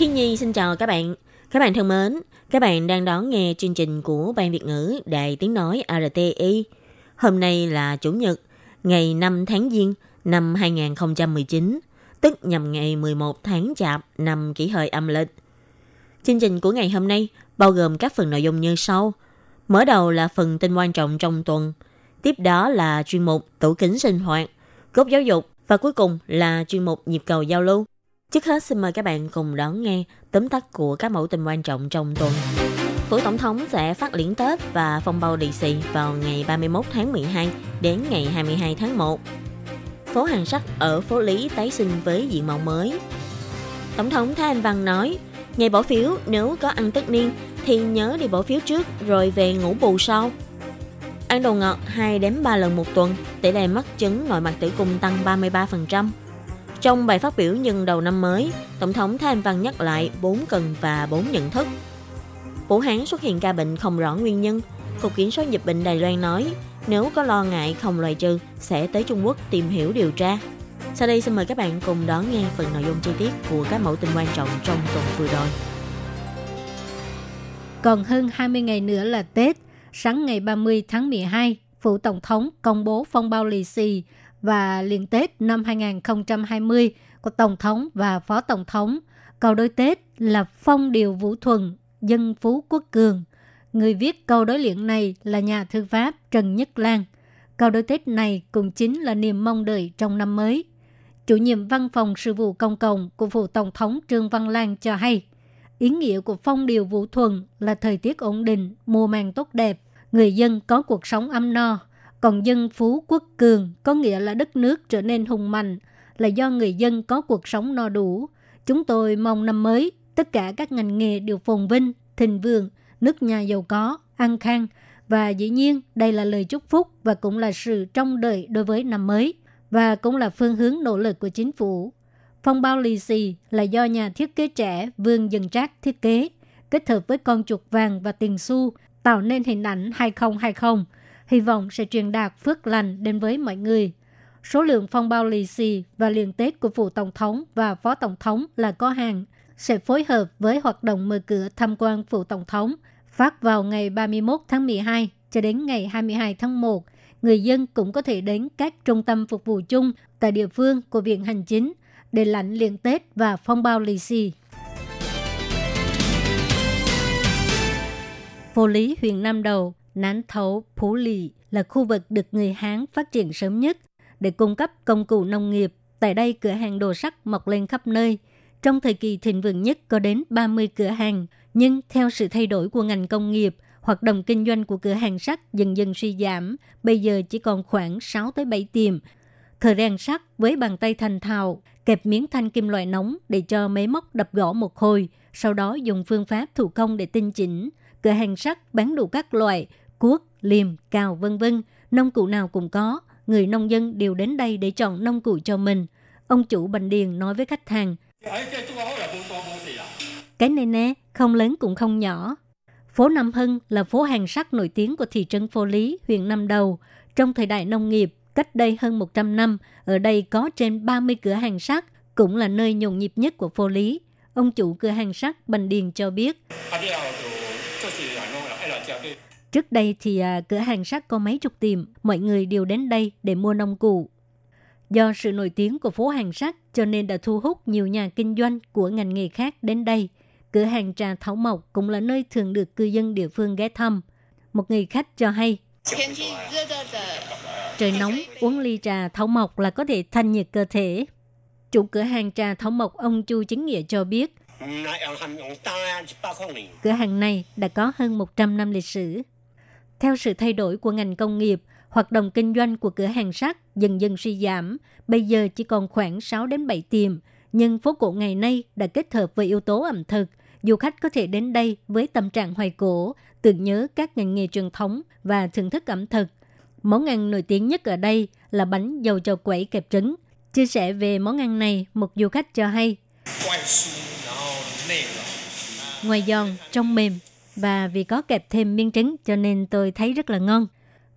Khi Nhi xin chào các bạn. Các bạn thân mến, các bạn đang đón nghe chương trình của Ban Việt ngữ Đài Tiếng Nói RTI. Hôm nay là Chủ nhật, ngày 5 tháng Giêng năm 2019, tức nhằm ngày 11 tháng Chạp năm kỷ hợi âm lịch. Chương trình của ngày hôm nay bao gồm các phần nội dung như sau. Mở đầu là phần tin quan trọng trong tuần, tiếp đó là chuyên mục tủ kính sinh hoạt, cốt giáo dục và cuối cùng là chuyên mục nhịp cầu giao lưu. Trước hết xin mời các bạn cùng đón nghe tóm tắt của các mẫu tin quan trọng trong tuần. Phủ Tổng thống sẽ phát liễn Tết và phong bao lì xì vào ngày 31 tháng 12 đến ngày 22 tháng 1. Phố hàng sắt ở phố Lý tái sinh với diện mạo mới. Tổng thống Thái Anh Văn nói, ngày bỏ phiếu nếu có ăn tất niên thì nhớ đi bỏ phiếu trước rồi về ngủ bù sau. Ăn đồ ngọt 2 đến 3 lần một tuần, tỷ lệ mắc chứng nội mạc tử cung tăng 33%. Trong bài phát biểu nhân đầu năm mới, Tổng thống Thái Anh Văn nhắc lại 4 cần và 4 nhận thức. Vũ Hán xuất hiện ca bệnh không rõ nguyên nhân. Cục Kiểm soát Dịch bệnh Đài Loan nói, nếu có lo ngại không loại trừ, sẽ tới Trung Quốc tìm hiểu điều tra. Sau đây xin mời các bạn cùng đón nghe phần nội dung chi tiết của các mẫu tin quan trọng trong tuần vừa rồi. Còn hơn 20 ngày nữa là Tết, sáng ngày 30 tháng 12, Phủ Tổng thống công bố phong bao lì xì và liên Tết năm 2020 của Tổng thống và Phó Tổng thống. Câu đối Tết là Phong Điều Vũ Thuần, Dân Phú Quốc Cường. Người viết câu đối liện này là nhà thư pháp Trần Nhất Lan. Câu đối Tết này cũng chính là niềm mong đợi trong năm mới. Chủ nhiệm văn phòng sự vụ công cộng của Phủ Tổng thống Trương Văn Lan cho hay, ý nghĩa của phong điều vũ thuần là thời tiết ổn định, mùa màng tốt đẹp, người dân có cuộc sống ấm no, còn dân phú quốc cường có nghĩa là đất nước trở nên hùng mạnh, là do người dân có cuộc sống no đủ. Chúng tôi mong năm mới, tất cả các ngành nghề đều phồn vinh, thịnh vượng, nước nhà giàu có, an khang. Và dĩ nhiên, đây là lời chúc phúc và cũng là sự trông đợi đối với năm mới. Và cũng là phương hướng nỗ lực của chính phủ. Phong bao lì xì là do nhà thiết kế trẻ Vương Dân Trác thiết kế, kết hợp với con chuột vàng và tiền xu, tạo nên hình ảnh 2020 hy vọng sẽ truyền đạt phước lành đến với mọi người. Số lượng phong bao lì xì và liền Tết của phụ tổng thống và phó tổng thống là có hàng, sẽ phối hợp với hoạt động mở cửa tham quan phụ tổng thống phát vào ngày 31 tháng 12 cho đến ngày 22 tháng 1. Người dân cũng có thể đến các trung tâm phục vụ chung tại địa phương của Viện Hành Chính để lãnh liền Tết và phong bao lì xì. Phố lý huyện Nam Đầu Nán Thấu, Phú Lì là khu vực được người Hán phát triển sớm nhất để cung cấp công cụ nông nghiệp. Tại đây, cửa hàng đồ sắt mọc lên khắp nơi. Trong thời kỳ thịnh vượng nhất có đến 30 cửa hàng, nhưng theo sự thay đổi của ngành công nghiệp, hoạt động kinh doanh của cửa hàng sắt dần dần suy giảm, bây giờ chỉ còn khoảng 6 tới 7 tiệm. Thời rèn sắt với bàn tay thành thạo, kẹp miếng thanh kim loại nóng để cho máy móc đập gõ một hồi, sau đó dùng phương pháp thủ công để tinh chỉnh. Cửa hàng sắt bán đủ các loại, cuốc, liềm, cào vân vân, nông cụ nào cũng có. Người nông dân đều đến đây để chọn nông cụ cho mình. Ông chủ Bành Điền nói với khách hàng. Cái này nè, không lớn cũng không nhỏ. Phố Nam Hưng là phố hàng sắt nổi tiếng của thị trấn Phố Lý, huyện Nam Đầu. Trong thời đại nông nghiệp, cách đây hơn 100 năm, ở đây có trên 30 cửa hàng sắt, cũng là nơi nhộn nhịp nhất của Phố Lý. Ông chủ cửa hàng sắt Bành Điền cho biết. Trước đây thì à, cửa hàng sắt có mấy chục tiệm, mọi người đều đến đây để mua nông cụ. Do sự nổi tiếng của phố hàng sắt cho nên đã thu hút nhiều nhà kinh doanh của ngành nghề khác đến đây. Cửa hàng trà Thảo Mộc cũng là nơi thường được cư dân địa phương ghé thăm. Một người khách cho hay, trời nóng, uống ly trà Thảo Mộc là có thể thanh nhiệt cơ thể. Chủ cửa hàng trà Thảo Mộc ông Chu Chính Nghĩa cho biết, cửa hàng này đã có hơn 100 năm lịch sử. Theo sự thay đổi của ngành công nghiệp, hoạt động kinh doanh của cửa hàng sắt dần dần suy giảm, bây giờ chỉ còn khoảng 6 đến 7 tiệm, nhưng phố cổ ngày nay đã kết hợp với yếu tố ẩm thực, du khách có thể đến đây với tâm trạng hoài cổ, tưởng nhớ các ngành nghề truyền thống và thưởng thức ẩm thực. Món ăn nổi tiếng nhất ở đây là bánh dầu trầu quẩy kẹp trứng. Chia sẻ về món ăn này, một du khách cho hay. Ngoài giòn, trong mềm và vì có kẹp thêm miếng trứng cho nên tôi thấy rất là ngon.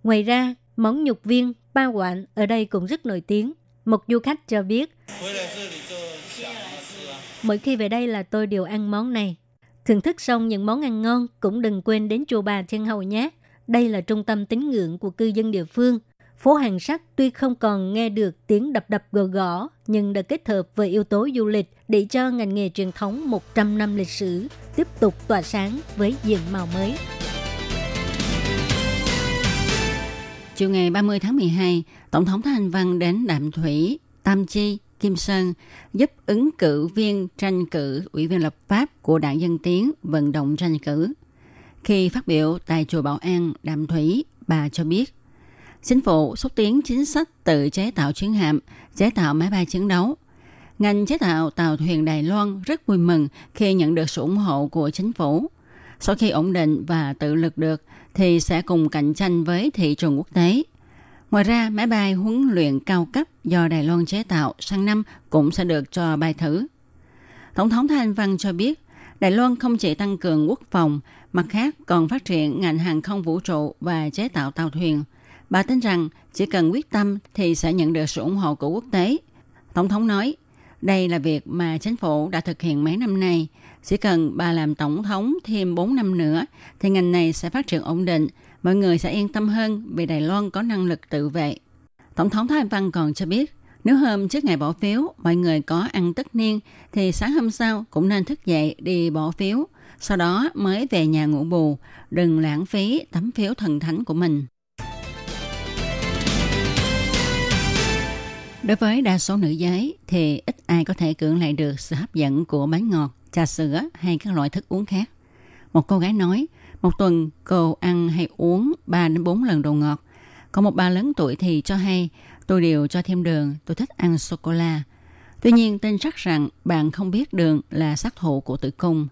Ngoài ra, món nhục viên, ba quạnh ở đây cũng rất nổi tiếng. Một du khách cho biết, mỗi khi về đây là tôi đều ăn món này. Thưởng thức xong những món ăn ngon cũng đừng quên đến chùa Bà Thiên Hậu nhé. Đây là trung tâm tín ngưỡng của cư dân địa phương. Phố hàng sắt tuy không còn nghe được tiếng đập đập gõ gõ, nhưng đã kết hợp với yếu tố du lịch để cho ngành nghề truyền thống 100 năm lịch sử tiếp tục tỏa sáng với diện màu mới. Chiều ngày 30 tháng 12, Tổng thống Thanh Văn đến Đạm Thủy, Tam Chi, Kim Sơn giúp ứng cử viên tranh cử ủy viên lập pháp của đảng Dân Tiến vận động tranh cử. Khi phát biểu tại chùa Bảo An, Đạm Thủy, bà cho biết chính phủ xúc tiến chính sách tự chế tạo chiến hạm, chế tạo máy bay chiến đấu. Ngành chế tạo tàu thuyền Đài Loan rất vui mừng khi nhận được sự ủng hộ của chính phủ. Sau khi ổn định và tự lực được, thì sẽ cùng cạnh tranh với thị trường quốc tế. Ngoài ra, máy bay huấn luyện cao cấp do Đài Loan chế tạo sang năm cũng sẽ được cho bay thử. Tổng thống Thanh Văn cho biết, Đài Loan không chỉ tăng cường quốc phòng, mặt khác còn phát triển ngành hàng không vũ trụ và chế tạo tàu thuyền. Bà tin rằng chỉ cần quyết tâm thì sẽ nhận được sự ủng hộ của quốc tế. Tổng thống nói, đây là việc mà chính phủ đã thực hiện mấy năm nay. Chỉ cần bà làm tổng thống thêm 4 năm nữa thì ngành này sẽ phát triển ổn định, mọi người sẽ yên tâm hơn vì Đài Loan có năng lực tự vệ. Tổng thống Thái Văn còn cho biết, nếu hôm trước ngày bỏ phiếu mọi người có ăn tất niên thì sáng hôm sau cũng nên thức dậy đi bỏ phiếu, sau đó mới về nhà ngủ bù, đừng lãng phí tấm phiếu thần thánh của mình. Đối với đa số nữ giới thì ít ai có thể cưỡng lại được sự hấp dẫn của bánh ngọt, trà sữa hay các loại thức uống khác. Một cô gái nói, một tuần cô ăn hay uống 3 đến 4 lần đồ ngọt. Còn một bà lớn tuổi thì cho hay, tôi đều cho thêm đường, tôi thích ăn sô-cô-la. Tuy nhiên, tin chắc rằng bạn không biết đường là sát thủ của tử cung.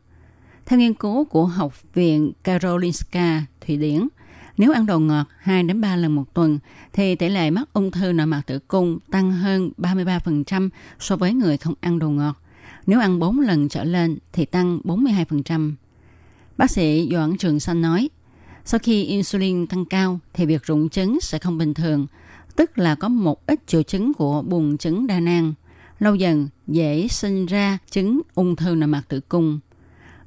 Theo nghiên cứu của Học viện Karolinska, Thụy Điển, nếu ăn đồ ngọt 2 đến 3 lần một tuần thì tỷ lệ mắc ung thư nội mạc tử cung tăng hơn 33% so với người không ăn đồ ngọt. Nếu ăn 4 lần trở lên thì tăng 42%. Bác sĩ Doãn Trường Sanh nói, sau khi insulin tăng cao thì việc rụng trứng sẽ không bình thường, tức là có một ít triệu chứng của buồng trứng đa nang. Lâu dần dễ sinh ra chứng ung thư nội mạc tử cung.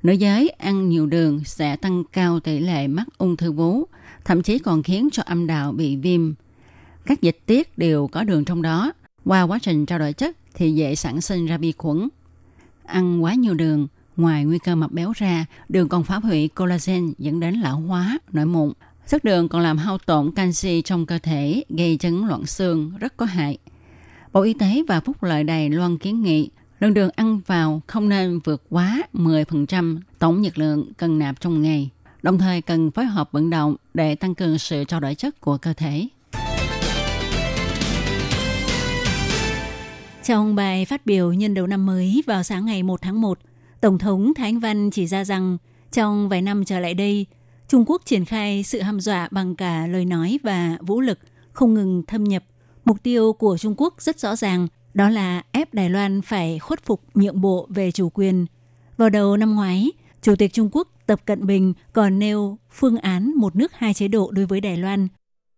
Nữ giới ăn nhiều đường sẽ tăng cao tỷ lệ mắc ung thư vú, thậm chí còn khiến cho âm đạo bị viêm. Các dịch tiết đều có đường trong đó. Qua quá trình trao đổi chất thì dễ sản sinh ra vi khuẩn. Ăn quá nhiều đường, ngoài nguy cơ mập béo ra, đường còn phá hủy collagen dẫn đến lão hóa, nổi mụn. Chất đường còn làm hao tổn canxi trong cơ thể, gây chứng loạn xương, rất có hại. Bộ Y tế và Phúc lợi Đài Loan kiến nghị lượng đường ăn vào không nên vượt quá 10% tổng nhiệt lượng cần nạp trong ngày đồng thời cần phối hợp vận động để tăng cường sự trao đổi chất của cơ thể. Trong bài phát biểu nhân đầu năm mới vào sáng ngày 1 tháng 1, Tổng thống Thái Anh Văn chỉ ra rằng trong vài năm trở lại đây, Trung Quốc triển khai sự hăm dọa bằng cả lời nói và vũ lực không ngừng thâm nhập. Mục tiêu của Trung Quốc rất rõ ràng, đó là ép Đài Loan phải khuất phục nhượng bộ về chủ quyền. Vào đầu năm ngoái, Chủ tịch Trung Quốc Tập Cận Bình còn nêu phương án một nước hai chế độ đối với Đài Loan.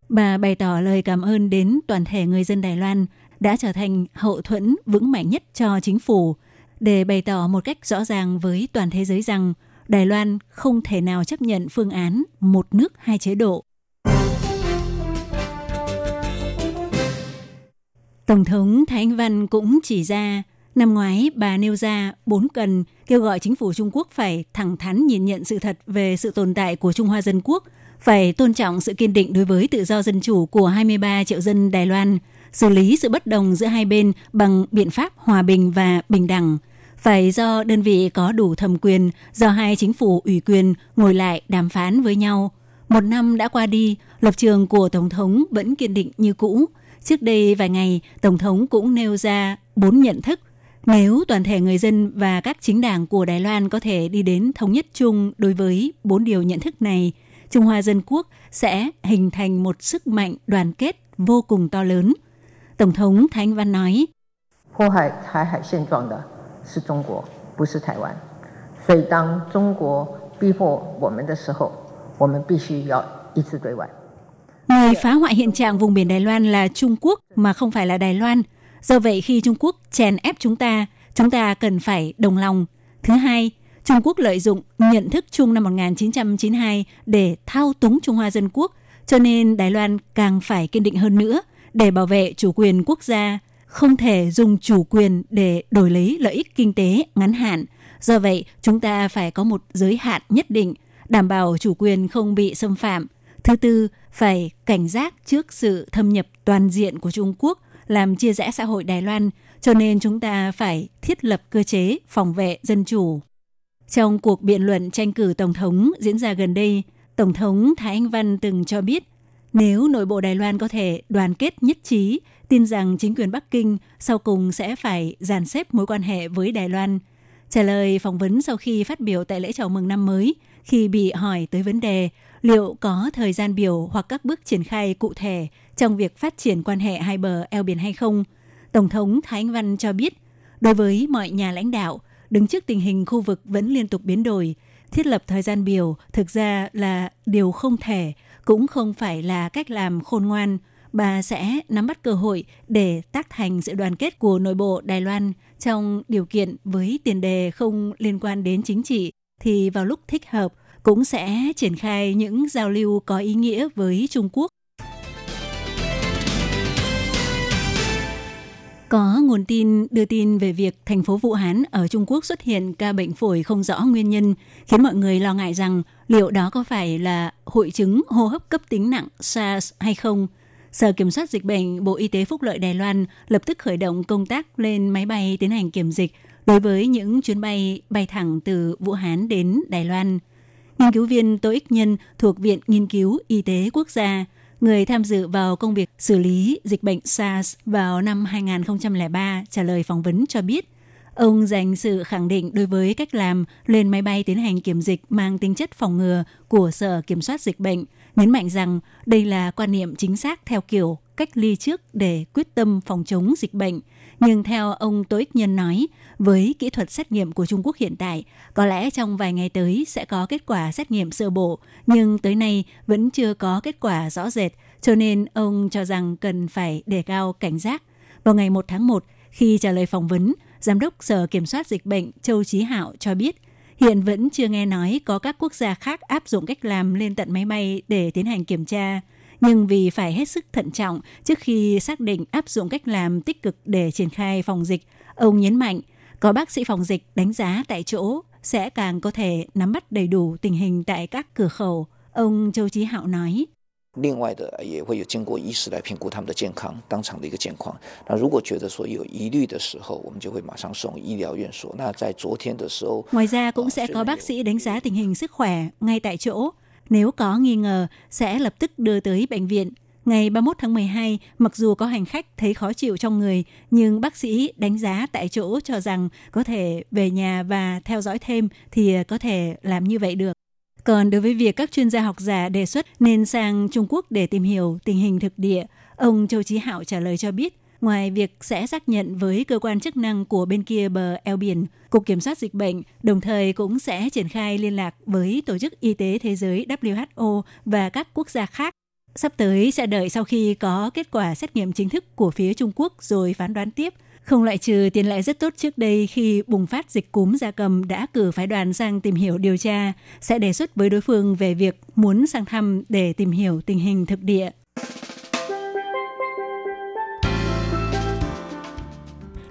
Bà bày tỏ lời cảm ơn đến toàn thể người dân Đài Loan đã trở thành hậu thuẫn vững mạnh nhất cho chính phủ để bày tỏ một cách rõ ràng với toàn thế giới rằng Đài Loan không thể nào chấp nhận phương án một nước hai chế độ. Tổng thống Thái Anh Văn cũng chỉ ra Năm ngoái, bà nêu ra bốn cần kêu gọi chính phủ Trung Quốc phải thẳng thắn nhìn nhận sự thật về sự tồn tại của Trung Hoa Dân Quốc, phải tôn trọng sự kiên định đối với tự do dân chủ của 23 triệu dân Đài Loan, xử lý sự bất đồng giữa hai bên bằng biện pháp hòa bình và bình đẳng, phải do đơn vị có đủ thẩm quyền, do hai chính phủ ủy quyền ngồi lại đàm phán với nhau. Một năm đã qua đi, lập trường của Tổng thống vẫn kiên định như cũ. Trước đây vài ngày, Tổng thống cũng nêu ra bốn nhận thức Nếu toàn thể người dân và các chính đảng của Đài Loan có thể đi đến thống nhất chung đối với bốn điều nhận thức này, Trung Hoa Dân Quốc sẽ hình thành một sức mạnh đoàn kết vô cùng to lớn. Tổng thống Thái Anh Văn nói, 迫害台海现状的是中国，不是台湾。所以，当中国逼迫我们的时候，我们必须要一致对外。 Người phá hoại hiện trạng vùng biển Đài Loan là Trung Quốc mà không phải là Đài Loan. Do vậy khi Trung Quốc chèn ép chúng ta, chúng ta cần phải đồng lòng. Thứ hai, Trung Quốc lợi dụng nhận thức chung năm 1992 để thao túng Trung Hoa Dân Quốc, cho nên Đài Loan càng phải kiên định hơn nữa để bảo vệ chủ quyền quốc gia, không thể dùng chủ quyền để đổi lấy lợi ích kinh tế ngắn hạn. Do vậy, chúng ta phải có một giới hạn nhất định, đảm bảo chủ quyền không bị xâm phạm. Thứ tư, phải cảnh giác trước sự thâm nhập toàn diện của Trung Quốc làm chia rẽ xã hội Đài Loan, cho nên chúng ta phải thiết lập cơ chế phòng vệ dân chủ. Trong cuộc biện luận tranh cử Tổng thống diễn ra gần đây, Tổng thống Thái Anh Văn từng cho biết, nếu nội bộ Đài Loan có thể đoàn kết nhất trí, tin rằng chính quyền Bắc Kinh sau cùng sẽ phải dàn xếp mối quan hệ với Đài Loan. Trả lời phỏng vấn sau khi phát biểu tại lễ chào mừng năm mới, khi bị hỏi tới vấn đề liệu có thời gian biểu hoặc các bước triển khai cụ thể trong việc phát triển quan hệ hai bờ eo biển hay không, Tổng thống Thái Anh Văn cho biết, đối với mọi nhà lãnh đạo, đứng trước tình hình khu vực vẫn liên tục biến đổi, thiết lập thời gian biểu thực ra là điều không thể, cũng không phải là cách làm khôn ngoan. Bà sẽ nắm bắt cơ hội để tác thành sự đoàn kết của nội bộ Đài Loan trong điều kiện với tiền đề không liên quan đến chính trị, thì vào lúc thích hợp cũng sẽ triển khai những giao lưu có ý nghĩa với Trung Quốc. Có nguồn tin đưa tin về việc thành phố Vũ Hán ở Trung Quốc xuất hiện ca bệnh phổi không rõ nguyên nhân, khiến mọi người lo ngại rằng liệu đó có phải là hội chứng hô hấp cấp tính nặng SARS hay không. Sở Kiểm soát Dịch bệnh Bộ Y tế Phúc lợi Đài Loan lập tức khởi động công tác lên máy bay tiến hành kiểm dịch đối với những chuyến bay bay thẳng từ Vũ Hán đến Đài Loan. Nghiên cứu viên Tô Ích Nhân thuộc Viện Nghiên cứu Y tế Quốc gia, người tham dự vào công việc xử lý dịch bệnh SARS vào năm 2003 trả lời phỏng vấn cho biết, ông dành sự khẳng định đối với cách làm lên máy bay tiến hành kiểm dịch mang tính chất phòng ngừa của Sở Kiểm soát Dịch bệnh, nhấn mạnh rằng đây là quan niệm chính xác theo kiểu cách ly trước để quyết tâm phòng chống dịch bệnh. Nhưng theo ông Tô Ích Nhân nói, với kỹ thuật xét nghiệm của Trung Quốc hiện tại, có lẽ trong vài ngày tới sẽ có kết quả xét nghiệm sơ bộ, nhưng tới nay vẫn chưa có kết quả rõ rệt, cho nên ông cho rằng cần phải đề cao cảnh giác. Vào ngày 1 tháng 1, khi trả lời phỏng vấn, Giám đốc Sở Kiểm soát Dịch bệnh Châu Chí Hạo cho biết, hiện vẫn chưa nghe nói có các quốc gia khác áp dụng cách làm lên tận máy bay để tiến hành kiểm tra nhưng vì phải hết sức thận trọng trước khi xác định áp dụng cách làm tích cực để triển khai phòng dịch, ông nhấn mạnh có bác sĩ phòng dịch đánh giá tại chỗ sẽ càng có thể nắm bắt đầy đủ tình hình tại các cửa khẩu. Ông Châu Chí Hạo nói. 另外的也会有经过医师来评估他们的健康，当场的一个健况。那如果觉得说有疑虑的时候，我们就会马上送医疗院所。那在昨天的时候， Ngoài ra cũng sẽ có bác sĩ đánh giá tình hình sức khỏe ngay tại chỗ. Nếu có nghi ngờ, sẽ lập tức đưa tới bệnh viện. Ngày 31 tháng 12, mặc dù có hành khách thấy khó chịu trong người, nhưng bác sĩ đánh giá tại chỗ cho rằng có thể về nhà và theo dõi thêm thì có thể làm như vậy được. Còn đối với việc các chuyên gia học giả đề xuất nên sang Trung Quốc để tìm hiểu tình hình thực địa, ông Châu Chí Hạo trả lời cho biết, ngoài việc sẽ xác nhận với cơ quan chức năng của bên kia bờ eo biển, Cục Kiểm soát Dịch bệnh đồng thời cũng sẽ triển khai liên lạc với Tổ chức Y tế Thế giới WHO và các quốc gia khác. Sắp tới sẽ đợi sau khi có kết quả xét nghiệm chính thức của phía Trung Quốc rồi phán đoán tiếp. Không loại trừ tiền lệ rất tốt trước đây khi bùng phát dịch cúm gia cầm đã cử phái đoàn sang tìm hiểu điều tra, sẽ đề xuất với đối phương về việc muốn sang thăm để tìm hiểu tình hình thực địa.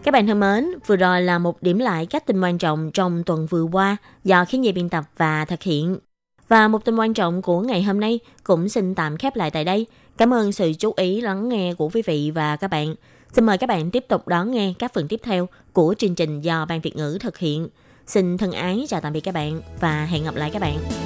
Các bạn thân mến, vừa rồi là một điểm lại các tin quan trọng trong tuần vừa qua do khiến nhi biên tập và thực hiện. Và một tin quan trọng của ngày hôm nay cũng xin tạm khép lại tại đây. Cảm ơn sự chú ý lắng nghe của quý vị và các bạn. Xin mời các bạn tiếp tục đón nghe các phần tiếp theo của chương trình do Ban Việt ngữ thực hiện. Xin thân ái chào tạm biệt các bạn và hẹn gặp lại các bạn.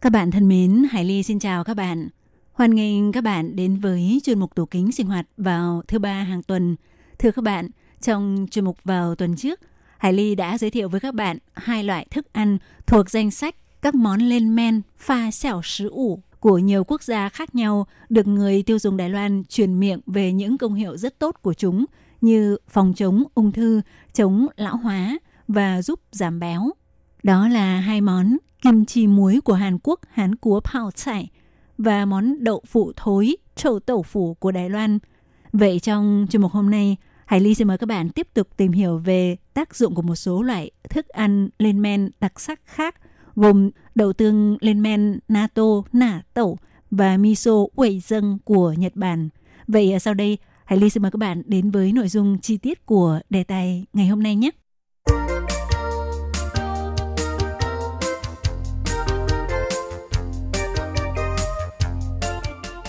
Các bạn thân mến, Hải Ly xin chào các bạn. Hoan nghênh các bạn đến với chuyên mục tủ kính sinh hoạt vào thứ ba hàng tuần. Thưa các bạn, trong chuyên mục vào tuần trước, Hải Ly đã giới thiệu với các bạn hai loại thức ăn thuộc danh sách các món lên men pha xẻo sứ ủ của nhiều quốc gia khác nhau được người tiêu dùng Đài Loan truyền miệng về những công hiệu rất tốt của chúng như phòng chống ung thư, chống lão hóa và giúp giảm béo. Đó là hai món kim chi muối của Hàn Quốc, Hán Cúa Pao Chải và món đậu phụ thối, trầu tẩu phủ của Đài Loan. Vậy trong chương mục hôm nay, Hải Ly xin mời các bạn tiếp tục tìm hiểu về tác dụng của một số loại thức ăn lên men đặc sắc khác – gồm đậu tương lên men natto, nả tẩu và miso quẩy dân của Nhật Bản. Vậy à, sau đây, Hải Ly xin mời các bạn đến với nội dung chi tiết của đề tài ngày hôm nay nhé.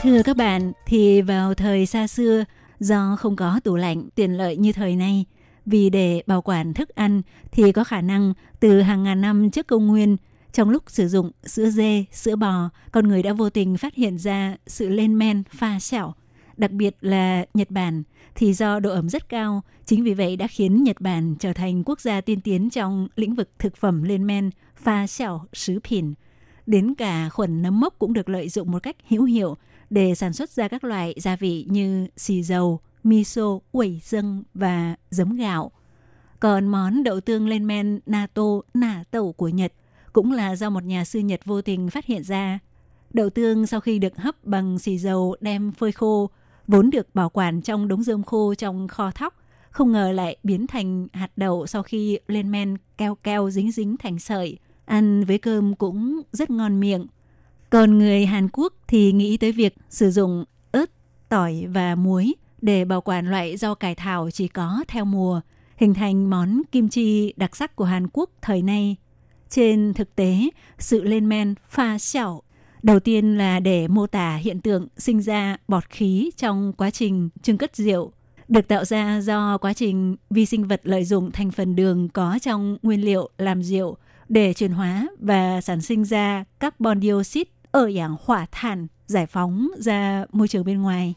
Thưa các bạn, thì vào thời xa xưa, do không có tủ lạnh tiện lợi như thời nay, vì để bảo quản thức ăn thì có khả năng từ hàng ngàn năm trước công nguyên – trong lúc sử dụng sữa dê, sữa bò, con người đã vô tình phát hiện ra sự lên men pha xẻo. Đặc biệt là Nhật Bản, thì do độ ẩm rất cao, chính vì vậy đã khiến Nhật Bản trở thành quốc gia tiên tiến trong lĩnh vực thực phẩm lên men pha xẻo sứ phỉn. Đến cả khuẩn nấm mốc cũng được lợi dụng một cách hữu hiệu để sản xuất ra các loại gia vị như xì dầu, miso, quẩy dâng và giấm gạo. Còn món đậu tương lên men natto nả tẩu của Nhật cũng là do một nhà sư Nhật vô tình phát hiện ra. Đậu tương sau khi được hấp bằng xì dầu đem phơi khô, vốn được bảo quản trong đống rơm khô trong kho thóc, không ngờ lại biến thành hạt đậu sau khi lên men keo keo dính dính thành sợi. Ăn với cơm cũng rất ngon miệng. Còn người Hàn Quốc thì nghĩ tới việc sử dụng ớt, tỏi và muối để bảo quản loại rau cải thảo chỉ có theo mùa, hình thành món kim chi đặc sắc của Hàn Quốc thời nay. Trên thực tế, sự lên men pha xẻo đầu tiên là để mô tả hiện tượng sinh ra bọt khí trong quá trình trưng cất rượu được tạo ra do quá trình vi sinh vật lợi dụng thành phần đường có trong nguyên liệu làm rượu để chuyển hóa và sản sinh ra carbon dioxide ở dạng hỏa thản giải phóng ra môi trường bên ngoài.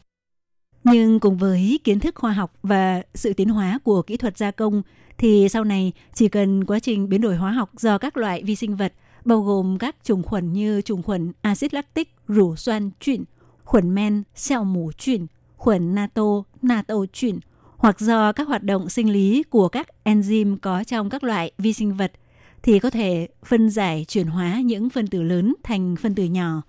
Nhưng cùng với kiến thức khoa học và sự tiến hóa của kỹ thuật gia công thì sau này chỉ cần quá trình biến đổi hóa học do các loại vi sinh vật bao gồm các trùng khuẩn như trùng khuẩn axit lactic, rủ xoan chuyển, khuẩn men, xeo mủ chuyển, khuẩn nato, nato chuyển hoặc do các hoạt động sinh lý của các enzyme có trong các loại vi sinh vật thì có thể phân giải chuyển hóa những phân tử lớn thành phân tử nhỏ.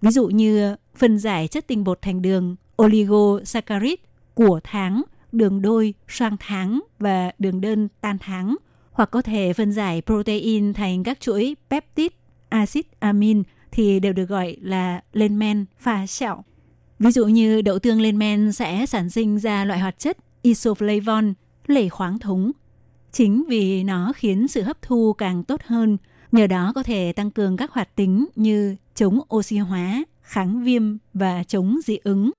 Ví dụ như phân giải chất tinh bột thành đường, oligosaccharide của tháng đường đôi, xoang tháng và đường đơn tan tháng, hoặc có thể phân giải protein thành các chuỗi peptide, axit amin thì đều được gọi là lên men pha sẹo. Ví dụ như đậu tương lên men sẽ sản sinh ra loại hoạt chất isoflavon, lẩy khoáng thúng. Chính vì nó khiến sự hấp thu càng tốt hơn, nhờ đó có thể tăng cường các hoạt tính như chống oxy hóa, kháng viêm và chống dị ứng.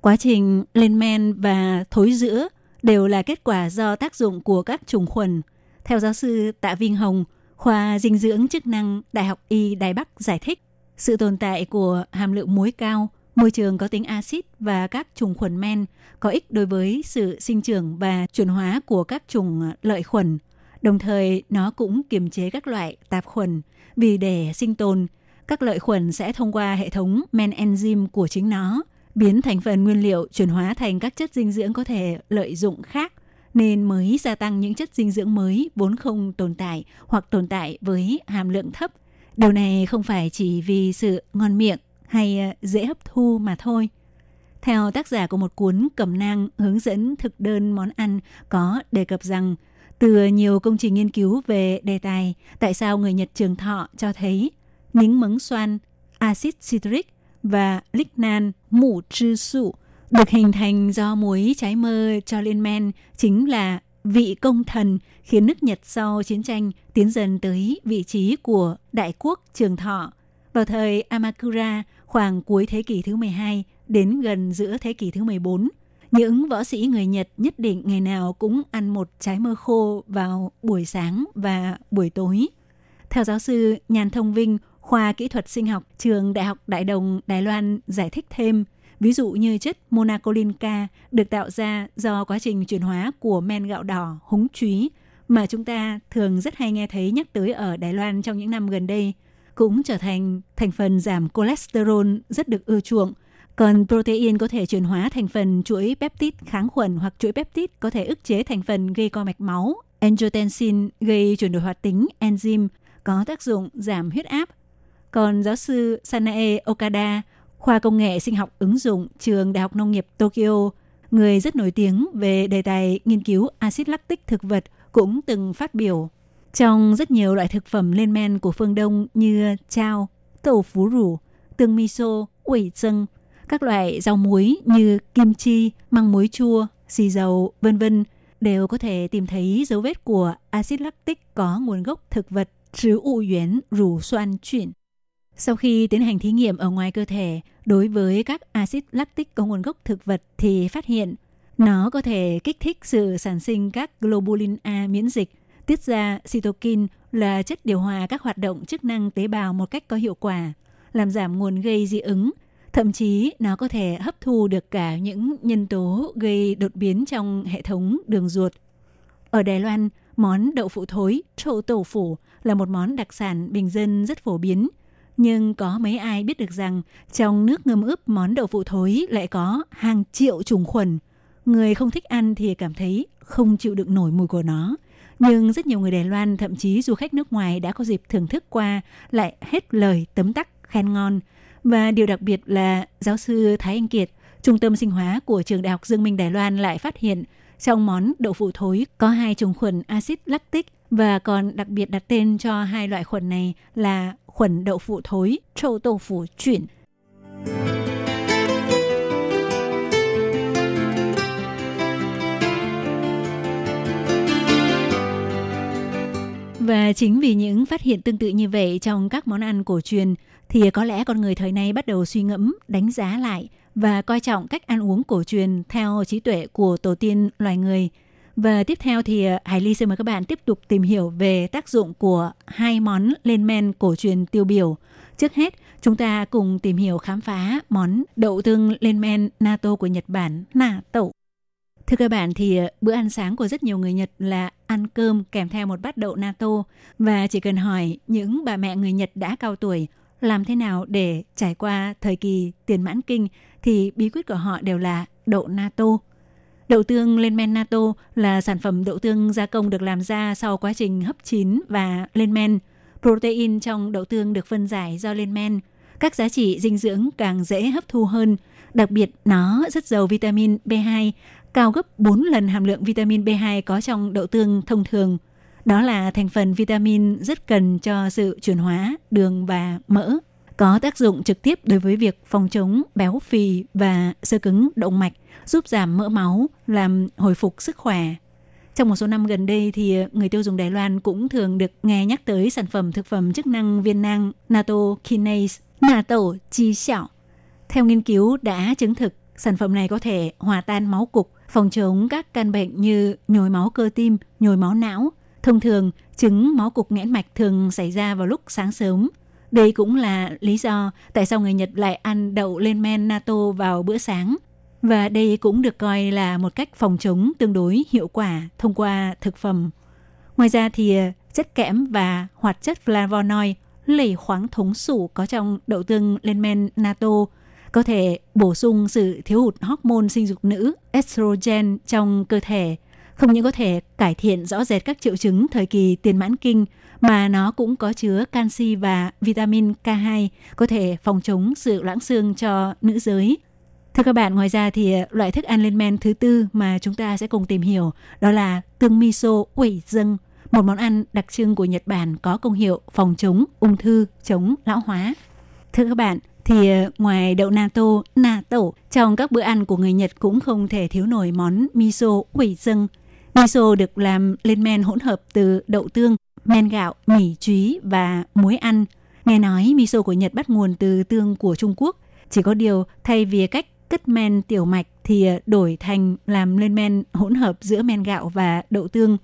Quá trình lên men và thối giữa đều là kết quả do tác dụng của các trùng khuẩn. Theo giáo sư Tạ Vinh Hồng, khoa dinh dưỡng chức năng Đại học Y Đài Bắc giải thích, sự tồn tại của hàm lượng muối cao, môi trường có tính axit và các trùng khuẩn men có ích đối với sự sinh trưởng và chuyển hóa của các trùng lợi khuẩn. Đồng thời, nó cũng kiềm chế các loại tạp khuẩn vì để sinh tồn, các lợi khuẩn sẽ thông qua hệ thống men enzyme của chính nó biến thành phần nguyên liệu chuyển hóa thành các chất dinh dưỡng có thể lợi dụng khác nên mới gia tăng những chất dinh dưỡng mới vốn không tồn tại hoặc tồn tại với hàm lượng thấp. Điều này không phải chỉ vì sự ngon miệng hay ờ, dễ hấp thu mà thôi. Theo tác giả của một cuốn cẩm nang hướng dẫn thực đơn món ăn có đề cập rằng từ nhiều công trình nghiên cứu về đề tài tại sao người Nhật trường thọ cho thấy nính mấn xoan, axit citric và lignan mủ trư sụ được hình thành do muối trái mơ cho lên men chính là vị công thần khiến nước Nhật sau chiến tranh tiến dần tới vị trí của đại quốc trường thọ. Vào thời Amakura, khoảng cuối thế kỷ thứ 12 đến gần giữa thế kỷ thứ 14, những võ sĩ người Nhật nhất định ngày nào cũng ăn một trái mơ khô vào buổi sáng và buổi tối. Theo giáo sư Nhàn Thông Vinh, khoa kỹ thuật sinh học trường Đại học Đại đồng Đài Loan giải thích thêm, ví dụ như chất monacolin K được tạo ra do quá trình chuyển hóa của men gạo đỏ húng chúy mà chúng ta thường rất hay nghe thấy nhắc tới ở Đài Loan trong những năm gần đây, cũng trở thành thành phần giảm cholesterol rất được ưa chuộng. Còn protein có thể chuyển hóa thành phần chuỗi peptide kháng khuẩn hoặc chuỗi peptide có thể ức chế thành phần gây co mạch máu. Angiotensin gây chuyển đổi hoạt tính enzyme có tác dụng giảm huyết áp. Còn giáo sư Sanae Okada, khoa công nghệ sinh học ứng dụng trường Đại học Nông nghiệp Tokyo, người rất nổi tiếng về đề tài nghiên cứu axit lactic thực vật cũng từng phát biểu trong rất nhiều loại thực phẩm lên men của phương Đông như chao, tàu phú rủ, tương miso, quẩy zâng, các loại rau muối như kim chi, măng muối chua, xì dầu, vân vân đều có thể tìm thấy dấu vết của axit lactic có nguồn gốc thực vật trứ u yến rủ xoan chuyển. Sau khi tiến hành thí nghiệm ở ngoài cơ thể đối với các axit lactic có nguồn gốc thực vật thì phát hiện nó có thể kích thích sự sản sinh các globulin A miễn dịch, tiết ra cytokine là chất điều hòa các hoạt động chức năng tế bào một cách có hiệu quả, làm giảm nguồn gây dị ứng. Thậm chí nó có thể hấp thu được cả những nhân tố gây đột biến trong hệ thống đường ruột. Ở Đài Loan, món đậu phụ thối, trâu tổ phủ là một món đặc sản bình dân rất phổ biến. Nhưng có mấy ai biết được rằng trong nước ngâm ướp món đậu phụ thối lại có hàng triệu trùng khuẩn – Người không thích ăn thì cảm thấy không chịu đựng nổi mùi của nó. Nhưng rất nhiều người Đài Loan, thậm chí du khách nước ngoài đã có dịp thưởng thức qua lại hết lời tấm tắc khen ngon. Và điều đặc biệt là giáo sư Thái Anh Kiệt, trung tâm sinh hóa của trường Đại học Dương Minh Đài Loan lại phát hiện trong món đậu phụ thối có hai trùng khuẩn axit lactic và còn đặc biệt đặt tên cho hai loại khuẩn này là khuẩn đậu phụ thối, trâu 豆腐 chuyển. Và chính vì những phát hiện tương tự như vậy trong các món ăn cổ truyền thì có lẽ con người thời nay bắt đầu suy ngẫm, đánh giá lại và coi trọng cách ăn uống cổ truyền theo trí tuệ của tổ tiên loài người. Và tiếp theo thì à, Hải Ly xin mời các bạn tiếp tục tìm hiểu về tác dụng của hai món lên men cổ truyền tiêu biểu. Trước hết, chúng ta cùng tìm hiểu khám phá món đậu tương lên men natto của Nhật Bản, nà tẩu. Thưa các bạn, thì ờ, bữa ăn sáng của rất nhiều người Nhật là ăn cơm kèm theo một bát đậu natto và chỉ cần hỏi những bà mẹ người Nhật đã cao tuổi làm thế nào để trải qua thời kỳ tiền mãn kinh, thì bí quyết của họ đều là đậu natto. Đậu tương lên men natto là sản phẩm đậu tương gia công được làm ra sau quá trình hấp chín và lên men. Protein trong đậu tương được phân giải do lên men. Các giá trị dinh dưỡng càng dễ hấp thu hơn. Đặc biệt, nó rất giàu vitamin B2 cao gấp 4 lần hàm lượng vitamin B2 có trong đậu tương thông thường. Đó là thành phần vitamin rất cần cho sự chuyển hóa đường và mỡ, có tác dụng trực tiếp đối với việc phòng chống béo phì và sơ cứng động mạch, giúp giảm mỡ máu, làm hồi phục sức khỏe. Trong một số năm gần đây thì người tiêu dùng Đài Loan cũng thường được nghe nhắc tới sản phẩm thực phẩm chức năng viên nang natto kinase, natto chi xảo. Theo nghiên cứu đã chứng thực, sản phẩm này có thể hòa tan máu cục, phòng chống các căn bệnh như nhồi máu cơ tim, nhồi máu não. Thông thường, chứng máu cục nghẽn mạch thường xảy ra vào lúc sáng sớm. Đây cũng là lý do tại sao người Nhật lại ăn đậu lên men natto vào bữa sáng. Và đây cũng được coi là một cách phòng chống tương đối hiệu quả thông qua thực phẩm. Ngoài ra thì ờ, chất kẽm và hoạt chất flavonoid lẩy khoáng thống sủ có trong đậu tương lên men natto có thể bổ sung sự thiếu hụt hormone sinh dục nữ estrogen trong cơ thể, không những có thể cải thiện rõ rệt các triệu chứng thời kỳ tiền mãn kinh mà nó cũng có chứa canxi và vitamin K2 có thể phòng chống sự loãng xương cho nữ giới. Thưa các bạn, ngoài ra thì loại thức ăn lên men thứ tư mà chúng ta sẽ cùng tìm hiểu đó là tương miso ủy dâng, một món ăn đặc trưng của Nhật Bản có công hiệu phòng chống ung thư, chống lão hóa. Thưa các bạn, thì ờ, ngoài đậu natto, na tẩu, trong các bữa ăn của người Nhật cũng không thể thiếu nổi món miso quỷ dân. Miso được làm lên men hỗn hợp từ đậu tương, men gạo, mì chúy và muối ăn. Nghe nói miso của Nhật bắt nguồn từ tương của Trung Quốc. Chỉ có điều thay vì cách cất men tiểu mạch thì ờ, đổi thành làm lên men hỗn hợp giữa men gạo và đậu tương.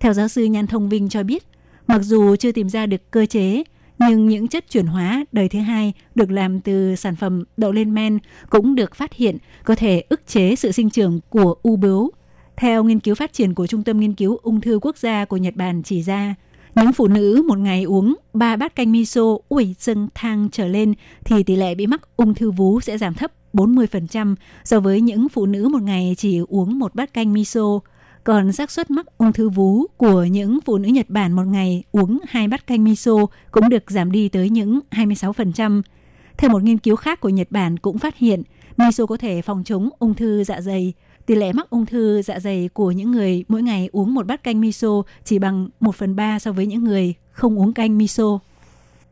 Theo giáo sư Nhan Thông Vinh cho biết, mặc dù chưa tìm ra được cơ chế, nhưng những chất chuyển hóa đời thứ hai được làm từ sản phẩm đậu lên men cũng được phát hiện có thể ức chế sự sinh trưởng của u bướu. Theo nghiên cứu phát triển của Trung tâm Nghiên cứu Ung thư Quốc gia của Nhật Bản chỉ ra, những phụ nữ một ngày uống 3 bát canh miso ủi dâng thang trở lên thì tỷ lệ bị mắc ung thư vú sẽ giảm thấp 40% so với những phụ nữ một ngày chỉ uống một bát canh miso. Còn xác suất mắc ung thư vú của những phụ nữ Nhật Bản một ngày uống hai bát canh miso cũng được giảm đi tới những 26%. Theo một nghiên cứu khác của Nhật Bản cũng phát hiện miso có thể phòng chống ung thư dạ dày. Tỷ lệ mắc ung thư dạ dày của những người mỗi ngày uống một bát canh miso chỉ bằng 1 phần 3 so với những người không uống canh miso.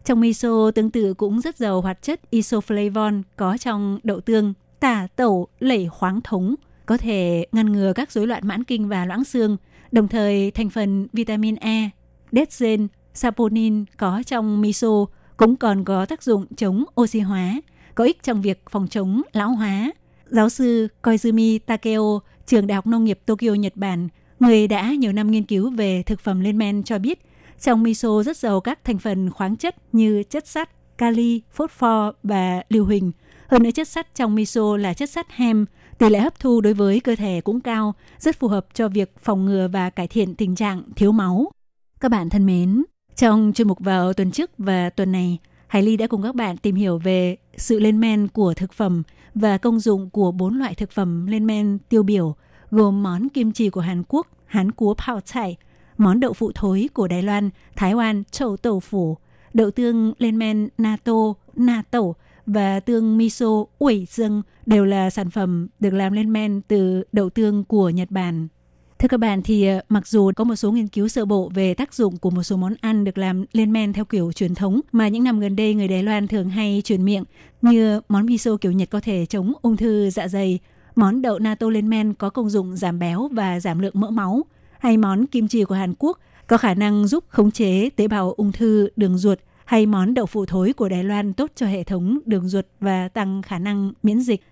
Trong miso tương tự cũng rất giàu hoạt chất isoflavon có trong đậu tương, tả tẩu, lẩy khoáng thống, có thể ngăn ngừa các rối loạn mãn kinh và loãng xương. Đồng thời, thành phần vitamin E, detzen, saponin có trong miso cũng còn có tác dụng chống oxy hóa, có ích trong việc phòng chống lão hóa. Giáo sư Koizumi Takeo, trường Đại học Nông nghiệp Tokyo, Nhật Bản, người đã nhiều năm nghiên cứu về thực phẩm lên men cho biết, trong miso rất giàu các thành phần khoáng chất như chất sắt, kali, phosphor và liều huỳnh. Hơn nữa chất sắt trong miso là chất sắt hem, tỷ lệ hấp thu đối với cơ thể cũng cao, rất phù hợp cho việc phòng ngừa và cải thiện tình trạng thiếu máu. Các bạn thân mến, trong chuyên mục vào tuần trước và tuần này, Hải Ly đã cùng các bạn tìm hiểu về sự lên men của thực phẩm và công dụng của bốn loại thực phẩm lên men tiêu biểu gồm món kim chi của Hàn Quốc, Hán cúa Pao Chai, món đậu phụ thối của Đài Loan, Thái Lan, Châu Tàu Phủ, đậu tương lên men nato, na tẩu và tương miso ủi dương đều là sản phẩm được làm lên men từ đậu tương của Nhật Bản. Thưa các bạn thì ờ, mặc dù có một số nghiên cứu sơ bộ về tác dụng của một số món ăn được làm lên men theo kiểu truyền thống mà những năm gần đây người Đài Loan thường hay truyền miệng như món miso kiểu Nhật có thể chống ung thư dạ dày, món đậu natto lên men có công dụng giảm béo và giảm lượng mỡ máu, hay món kim chi của Hàn Quốc có khả năng giúp khống chế tế bào ung thư đường ruột hay món đậu phụ thối của Đài Loan tốt cho hệ thống đường ruột và tăng khả năng miễn dịch.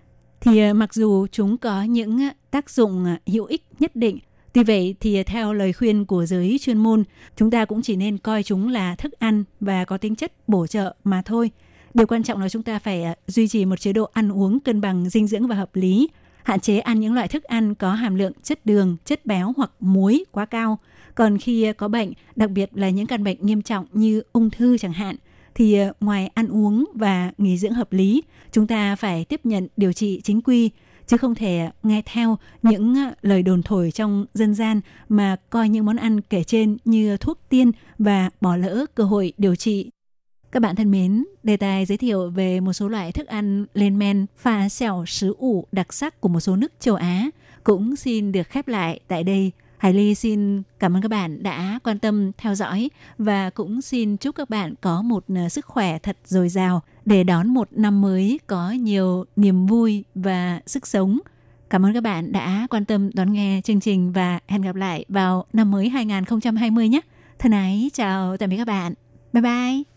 Thì ờ, mặc dù chúng có những tác dụng ờ, hữu ích nhất định, tuy vậy thì theo lời khuyên của giới chuyên môn, chúng ta cũng chỉ nên coi chúng là thức ăn và có tính chất bổ trợ mà thôi. Điều quan trọng là chúng ta phải ờ, duy trì một chế độ ăn uống cân bằng dinh dưỡng và hợp lý, hạn chế ăn những loại thức ăn có hàm lượng chất đường, chất béo hoặc muối quá cao. Còn khi ờ, có bệnh, đặc biệt là những căn bệnh nghiêm trọng như ung thư chẳng hạn, thì ờ, ngoài ăn uống và nghỉ dưỡng hợp lý, chúng ta phải tiếp nhận điều trị chính quy, chứ không thể nghe theo những ờ, lời đồn thổi trong dân gian mà coi những món ăn kể trên như thuốc tiên và bỏ lỡ cơ hội điều trị. Các bạn thân mến, đề tài giới thiệu về một số loại thức ăn lên men pha xẻo sứ ủ đặc sắc của một số nước châu Á cũng xin được khép lại tại đây. Hải Ly xin cảm ơn các bạn đã quan tâm, theo dõi và cũng xin chúc các bạn có một ờ, sức khỏe thật dồi dào để đón một năm mới có nhiều niềm vui và sức sống. Cảm ơn các bạn đã quan tâm, đón nghe chương trình và hẹn gặp lại vào năm mới 2020 nhé. Thân ái chào tạm biệt các bạn. Bye bye.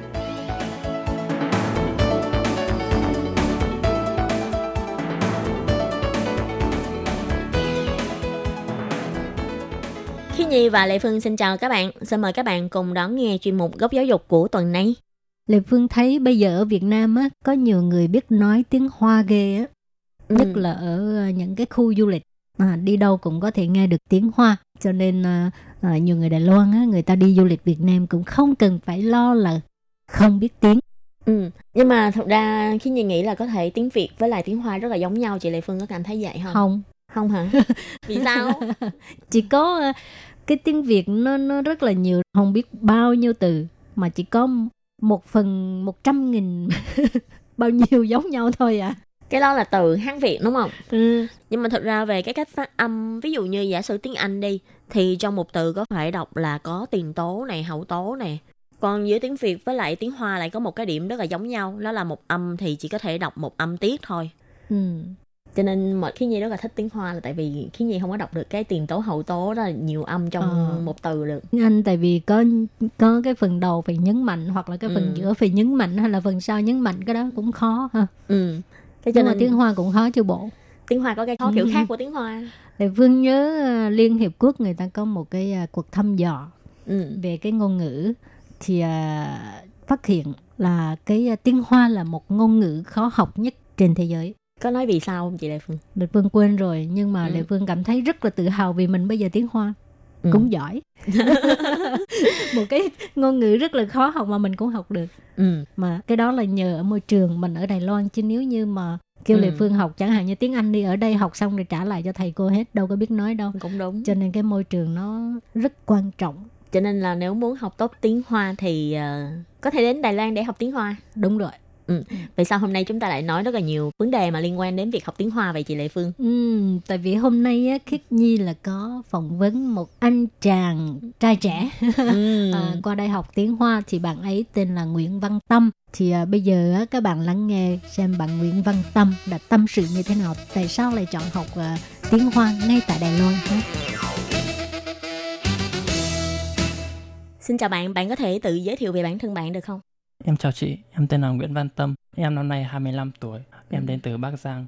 Nhi và Lệ Phương xin chào các bạn. Xin mời các bạn cùng đón nghe chuyên mục góc giáo dục của tuần này. Lê Phương thấy bây giờ ở Việt Nam á có nhiều người biết nói tiếng Hoa ghê á, nhất Ừ. là ở ờ, những cái khu du lịch à, đi đâu cũng có thể nghe được tiếng Hoa. Cho nên à, à, nhiều người Đài Loan á, người ta đi du lịch Việt Nam cũng không cần phải lo là không biết tiếng. Ừ. Nhưng mà thật ra khi Nhi nghĩ là có thể tiếng Việt với lại tiếng Hoa rất là giống nhau. Chị Lệ Phương có cảm thấy vậy không? Không, Không hả? Vì sao? chỉ có cái tiếng Việt nó nó rất là nhiều, không biết bao nhiêu từ mà chỉ có một phần một trăm nghìn bao nhiêu giống nhau thôi à. Cái đó là từ Hán Việt đúng không? Ừ. Nhưng mà thật ra về cái cách phát âm, ví dụ như giả sử tiếng Anh đi, thì trong một từ có phải đọc là có tiền tố này, hậu tố này. Còn giữa tiếng Việt với lại tiếng Hoa lại có một cái điểm rất là giống nhau, đó là một âm thì chỉ có thể đọc một âm tiết thôi. Ừ. Cho nên mọi khi Nhi rất là thích tiếng Hoa là tại vì khi Nhi không có đọc được cái tiền tố hậu tố đó là nhiều âm trong Ờ. một từ được. Anh tại vì có có cái phần đầu phải nhấn mạnh hoặc là cái phần Ừ. giữa phải nhấn mạnh hay là phần sau nhấn mạnh cái đó cũng khó ha. Ừ. Thế cho Nhưng mà nên tiếng Hoa cũng khó chứ bộ. tiếng Hoa có cái khó kiểu Ừ. khác của tiếng Hoa. Thì Phương nhớ à, Liên Hiệp Quốc người ta có một cái à, cuộc thăm dò Ừ. về cái ngôn ngữ thì à, phát hiện là cái tiếng Hoa là một ngôn ngữ khó học nhất trên thế giới. Có nói vì sao không chị Lệ Phương? Lệ Phương quên rồi nhưng mà Ừ. Lệ Phương cảm thấy rất là tự hào vì mình bây giờ tiếng Hoa Ừ. cũng giỏi. một cái ngôn ngữ rất là khó học mà mình cũng học được. Ừ. mà cái đó là nhờ ở môi trường mình ở Đài Loan chứ nếu như mà kêu Ừ. Lệ Phương học chẳng hạn như tiếng Anh đi ở đây học xong rồi trả lại cho thầy cô hết đâu có biết nói đâu Cũng đúng. cho nên cái môi trường nó rất quan trọng Cho nên là nếu muốn học tốt tiếng Hoa thì ờ, có thể đến Đài Loan để học tiếng Hoa. đúng rồi Vậy sao hôm nay chúng ta lại nói rất là nhiều vấn đề mà liên quan đến việc học tiếng Hoa vậy chị Lệ Phương? Ừm, tại vì hôm nay á, Khiết Nhi là có phỏng vấn một anh chàng trai trẻ Ừ. à, qua đây học tiếng Hoa thì bạn ấy tên là Nguyễn Văn Tâm thì à, bây giờ á, các bạn lắng nghe xem bạn Nguyễn Văn Tâm đã tâm sự như thế nào tại sao lại chọn học à, tiếng Hoa ngay tại Đài Loan nhé. Xin chào bạn, bạn có thể tự giới thiệu về bản thân bạn được không? Em chào chị, em tên là Nguyễn Văn Tâm. Em năm nay 25 tuổi. Em Ừ. đến từ Bắc Giang.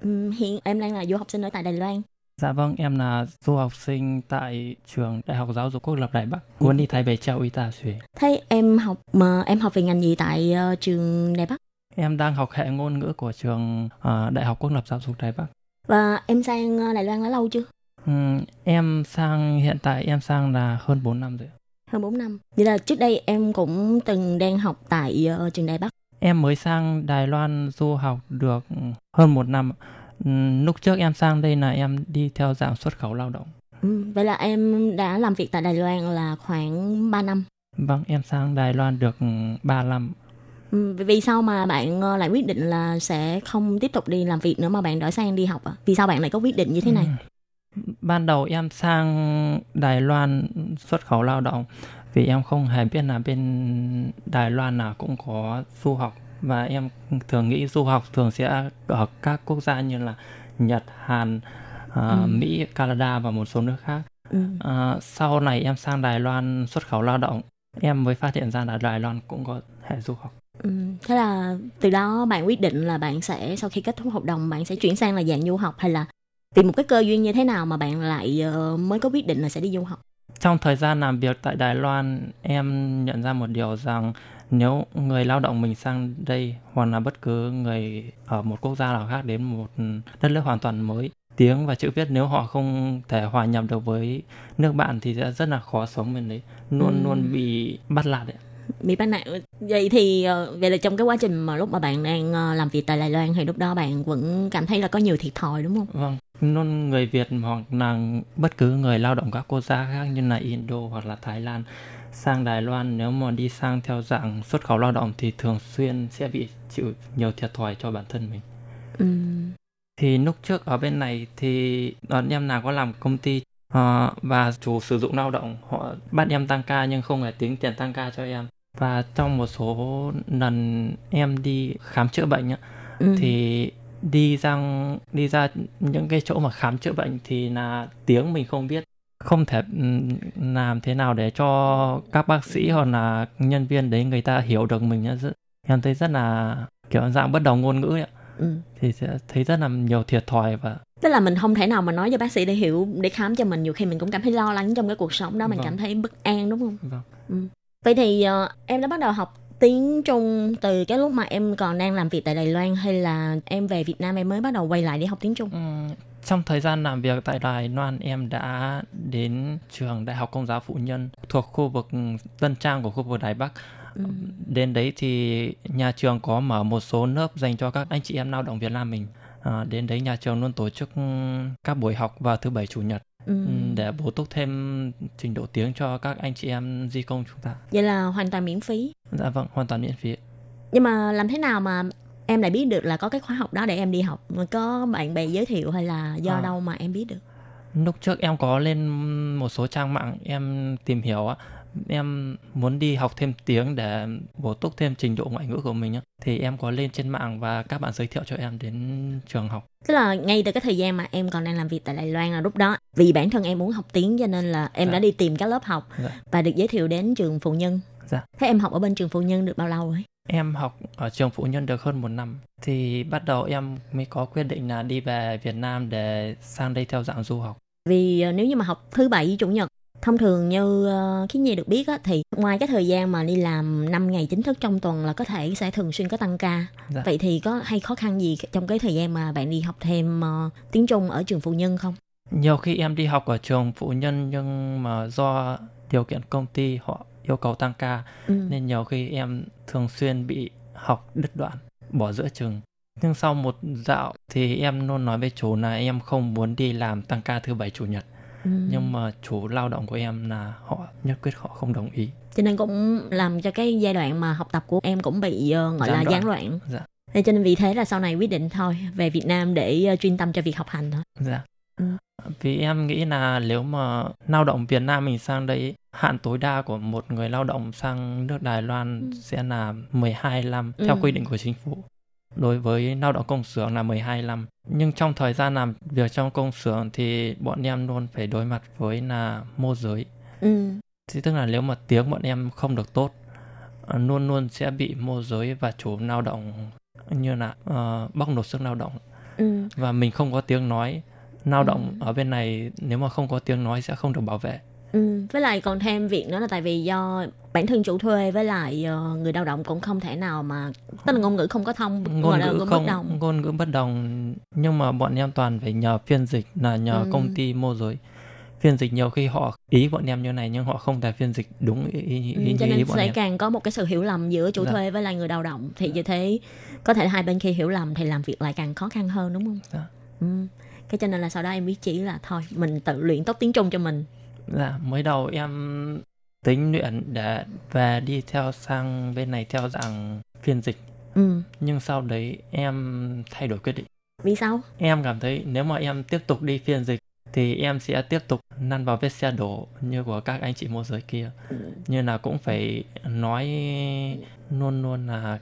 Ừ, hiện em đang là du học sinh ở tại Đài Loan. Dạ vâng, em là du học sinh tại trường Đại học Giáo dục Quốc lập Đài Bắc. Muốn đi Thái Về trao y tá xuế. Thế em học mà em học về ngành gì tại ờ, trường Đài Bắc? Em đang học hệ ngôn ngữ của trường ờ, Đại học Quốc lập Giáo dục Đài Bắc. Và em sang ờ, Đài Loan đã lâu chưa? Ừm, em sang hiện tại em sang là hơn 4 năm rồi. Hơn 4 năm. Vậy là trước đây em cũng từng đang học tại ờ, trường Đài Bắc. Em mới sang Đài Loan du học được hơn một năm. Ừm, Lúc trước em sang đây là em đi theo dạng xuất khẩu lao động. Ừ, vậy là em đã làm việc tại Đài Loan là khoảng 3 năm. Vâng, em sang Đài Loan được 3 năm. Ừ, vì- sao mà bạn ờ, lại quyết định là sẽ không tiếp tục đi làm việc nữa mà bạn đổi sang đi học ạ? Vì sao bạn lại có quyết định như thế này? Ban đầu em sang Đài Loan xuất khẩu lao động vì em không hề biết là bên Đài Loan nào cũng có du học và em thường nghĩ du học thường sẽ ở các quốc gia như là Nhật, Hàn, à, Ừ. Mỹ, Canada và một số nước khác. Ừ. À, sau này em sang Đài Loan xuất khẩu lao động, em mới phát hiện ra là Đài Loan cũng có hệ du học. Ừ. Thế là từ đó bạn quyết định là bạn sẽ sau khi kết thúc hợp đồng bạn sẽ chuyển sang là dạng du học hay là vì một cái cơ duyên như thế nào mà bạn lại ờ, mới có quyết định là sẽ đi du học? Trong thời gian làm việc tại Đài Loan, em nhận ra một điều rằng nếu người lao động mình sang đây hoặc là bất cứ người ở một quốc gia nào khác đến một đất nước hoàn toàn mới, tiếng và chữ viết nếu họ không thể hòa nhập được với nước bạn thì sẽ rất là khó sống bên đấy, luôn Ừ. luôn bị bắt nạt đấy. Bị bắt nạt vậy thì ờ, vậy là trong cái quá trình mà lúc mà bạn đang ờ, làm việc tại Đài Loan thì lúc đó bạn vẫn cảm thấy là có nhiều thiệt thòi đúng không? Vâng, người Việt hoặc là bất cứ người lao động các quốc gia khác như là Indo hoặc là Thái Lan sang Đài Loan nếu mà đi sang theo dạng xuất khẩu lao động thì thường xuyên sẽ bị chịu nhiều thiệt thòi cho bản thân mình. Ừ. Thì lúc trước ở bên này thì đợt em nào có làm công ty Ờ, và chủ sử dụng lao động họ bắt em tăng ca nhưng không hề tính tiền tăng ca cho em và trong một số lần em đi khám chữa bệnh á, Ừ. thì đi ra đi ra những cái chỗ mà khám chữa bệnh thì là tiếng mình không biết không thể ừm, làm thế nào để cho các bác sĩ hoặc là nhân viên đấy người ta hiểu được mình em thấy rất là kiểu dạng bất đồng ngôn ngữ ấy Ừ. thì sẽ thấy rất là nhiều thiệt thòi và tức là mình không thể nào mà nói cho bác sĩ để hiểu để khám cho mình nhiều khi mình cũng cảm thấy lo lắng trong cái cuộc sống đó mình Vâng. cảm thấy bất an đúng không vâng. ừ. vậy thì ờ, em đã bắt đầu học tiếng Trung từ cái lúc mà em còn đang làm việc tại Đài Loan hay là em về Việt Nam em mới bắt đầu quay lại để học tiếng Trung? Ừm, trong thời gian làm việc tại Đài Loan em đã đến trường Đại học Công giáo Phụ Nhân thuộc khu vực Tân Trang của khu vực Đài Bắc. Ừ. đến đấy thì nhà trường có mở một số lớp dành cho các anh chị em lao động Việt Nam mình. À, đến đấy nhà trường luôn tổ chức các buổi học vào thứ bảy chủ nhật Ừ. để bổ túc thêm trình độ tiếng cho các anh chị em di công chúng ta. Vậy là hoàn toàn miễn phí. Dạ vâng hoàn toàn miễn phí nhưng mà làm thế nào mà em lại biết được là có cái khóa học đó để em đi học? Có bạn bè giới thiệu hay là do À. đâu mà em biết được? Lúc trước em có lên một số trang mạng em tìm hiểu á em muốn đi học thêm tiếng để bổ túc thêm trình độ ngoại ngữ của mình á thì em có lên trên mạng và các bạn giới thiệu cho em đến trường học tức là ngay từ cái thời gian mà em còn đang làm việc tại Đài Loan là lúc đó vì bản thân em muốn học tiếng cho nên là em Dạ. đã đi tìm các lớp học Dạ. và được giới thiệu đến trường phụ nhân Dạ. thế em học ở bên trường phụ nhân được bao lâu rồi Em học ở trường phụ nhân được hơn một năm thì bắt đầu em mới có quyết định là đi về Việt Nam để sang đây theo dạng du học. vì ờ, nếu như mà học thứ bảy chủ nhật thông thường như uh, khiến nhi được biết á, thì ngoài cái thời gian mà đi làm 5 ngày chính thức trong tuần là có thể sẽ thường xuyên có tăng ca Dạ. vậy thì có hay khó khăn gì trong cái thời gian mà bạn đi học thêm ờ, tiếng Trung ở trường phụ nhân không Nhiều khi em đi học ở trường phụ nhân nhưng mà do điều kiện công ty họ yêu cầu tăng ca ừ. nên nhiều khi em thường xuyên bị học đứt đoạn, bỏ giữa chừng. Nhưng sau một dạo thì em luôn nói với chủ là em không muốn đi làm tăng ca thứ bảy chủ nhật. Ừ. Nhưng mà chủ lao động của em là họ nhất quyết họ không đồng ý. cho nên cũng làm cho cái giai đoạn mà học tập của em cũng bị ờ, gọi Gián là đoạn. gián đoạn Dạ. Thế cho nên vì thế là sau này quyết định thôi về Việt Nam để ờ, chuyên tâm cho việc học hành thôi Dạ. Ừ. Vì em nghĩ là nếu mà lao động Việt Nam mình sang đây hạn tối đa của một người lao động sang nước Đài Loan Ừ. sẽ là 12 năm theo Ừ. quy định của chính phủ. Đối với lao động công xưởng là 12 năm. Nhưng trong thời gian làm việc trong công xưởng thì bọn em luôn phải đối mặt với là môi giới. ừ. Thì tức là nếu mà tiếng bọn em không được tốt ờ, luôn luôn sẽ bị môi giới và chủ lao động như là ờ, bóc lột sức lao động Ừ. và mình không có tiếng nói lao động Ừ. ở bên này nếu mà không có tiếng nói sẽ không được bảo vệ Ừ. với lại còn thêm việc nữa là tại vì do bản thân chủ thuê với lại ờ, người lao động cũng không thể nào mà tức là ngôn ngữ không có thông ngôn ngữ không bất đồng ngôn ngữ bất đồng nhưng mà bọn em toàn phải nhờ phiên dịch là nhờ Ừ. công ty môi giới phiên dịch nhiều khi họ ý bọn em như này nhưng họ không thể phiên dịch đúng ý, ý, Ừ, ý, cho như ý nên bọn sẽ em càng có một cái sự hiểu lầm giữa chủ Dạ. thuê với lại người lao động thì như thế có thể hai bên khi hiểu lầm thì làm việc lại càng khó khăn hơn đúng không? Dạ. Ừ. Cái cho nên là sau đó em biết chỉ là thôi mình tự luyện tốt tiếng Trung cho mình. Dạ mới đầu em tính luyện để về đi theo sang bên này theo dạng phiên dịch Ừ. nhưng sau đấy em thay đổi quyết định Vì sao? em cảm thấy nếu mà em tiếp tục đi phiên dịch thì em sẽ tiếp tục năn vào vết xe đổ như của các anh chị môi giới kia như là cũng phải nói luôn luôn là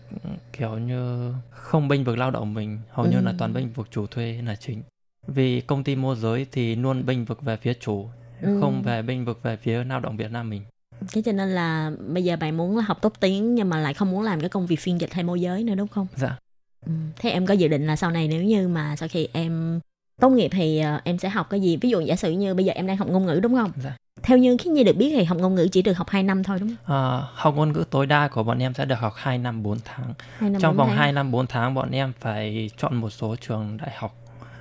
kiểu như không bênh vực lao động mình hầu như là Ừ. toàn bênh vực chủ thuê là chính vì công ty môi giới thì luôn bênh vực về phía chủ Ừ. không về bênh vực về phía lao động Việt Nam mình Cái cho nên là bây giờ bạn muốn là học tốt tiếng nhưng mà lại không muốn làm cái công việc phiên dịch hay môi giới nữa đúng không? dạ Ừ. Thế em có dự định là sau này nếu như mà sau khi em tốt nghiệp thì ờ, em sẽ học cái gì? Ví dụ giả sử như bây giờ em đang học ngôn ngữ đúng không? Dạ. Theo như khi Nhi được biết thì học ngôn ngữ chỉ được học 2 năm thôi đúng không? À, học ngôn ngữ tối đa của bọn em sẽ được học 2 năm 4 tháng. 2 năm Trong bốn vòng tháng. 2 năm 4 tháng bọn em phải chọn một số trường đại học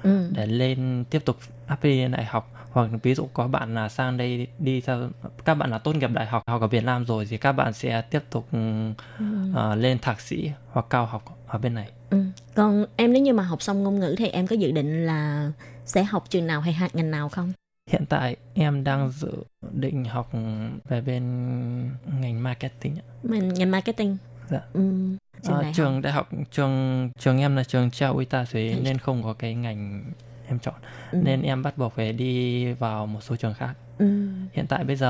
Ừ. để lên tiếp tục apply đại học hoặc ví dụ có bạn là sang đây đi theo các bạn là tốt nghiệp đại học học ở Việt Nam rồi thì các bạn sẽ tiếp tục Ừ. ờ, lên thạc sĩ hoặc cao học ở bên này. Ừ. Còn em nếu như mà học xong ngôn ngữ thì em có dự định là sẽ học trường nào hay học ngành nào không? Hiện tại em đang dự định học về bên ngành marketing. Mình ngành marketing. Dạ. Ừ. Trường Ờ, đại học. trường đại học trường trường em là trường treo Uita Thuế Ừ. nên không có cái ngành em chọn Ừ. nên em bắt buộc phải đi vào một số trường khác Ừ. hiện tại bây giờ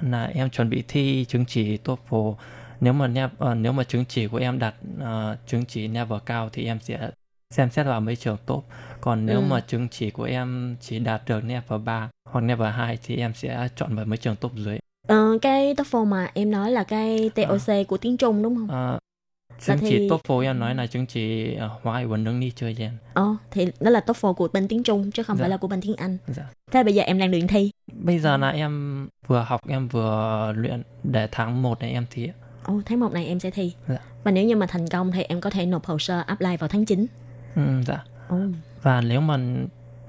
là em chuẩn bị thi chứng chỉ TOEFL nếu mà ờ, nếu mà chứng chỉ của em đạt ờ, chứng chỉ level cao thì em sẽ xem xét vào mấy trường top còn nếu Ừ. mà chứng chỉ của em chỉ đạt được level 3 hoặc level 2 thì em sẽ chọn vào mấy trường top dưới Ờ, cái TOEFL mà em nói là cái TOC của tiếng Trung đúng không? Ờ, chứng thì- chỉ TOEFL em nói là chứng chỉ uh, hóa vấn nâng ni chơi gen Ờ, thì đó là TOEFL của bên tiếng Trung chứ không Dạ. phải là của bên tiếng Anh. dạ. Thế bây giờ em đang luyện thi. bây giờ là em vừa học em vừa luyện để tháng 1 này em thi. Ồ, tháng 1 này em sẽ thi. Dạ. Và nếu như mà thành công thì em có thể nộp hồ sơ apply vào tháng 9. ừ, dạ Ồ. và nếu mà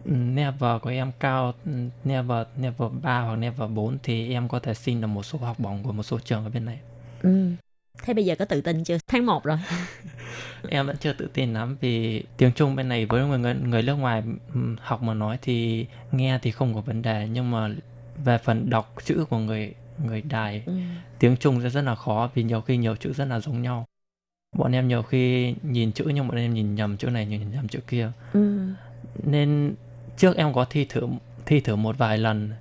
level của em cao level level 3 hoặc level 4 thì em có thể xin được một số học bổng của một số trường ở bên này Ừ. Thế bây giờ có tự tin chưa? Tháng 1 rồi. em vẫn chưa tự tin lắm vì tiếng Trung bên này với người người, người nước ngoài học mà nói thì nghe thì không có vấn đề nhưng mà về phần đọc chữ của người người đài Ừ. tiếng Trung sẽ rất là khó vì nhiều khi nhiều chữ rất là giống nhau bọn em nhiều khi nhìn chữ nhưng bọn em nhìn nhầm chữ này nhìn nhầm chữ kia Ừ. nên trước em có thi thử thi thử một vài lần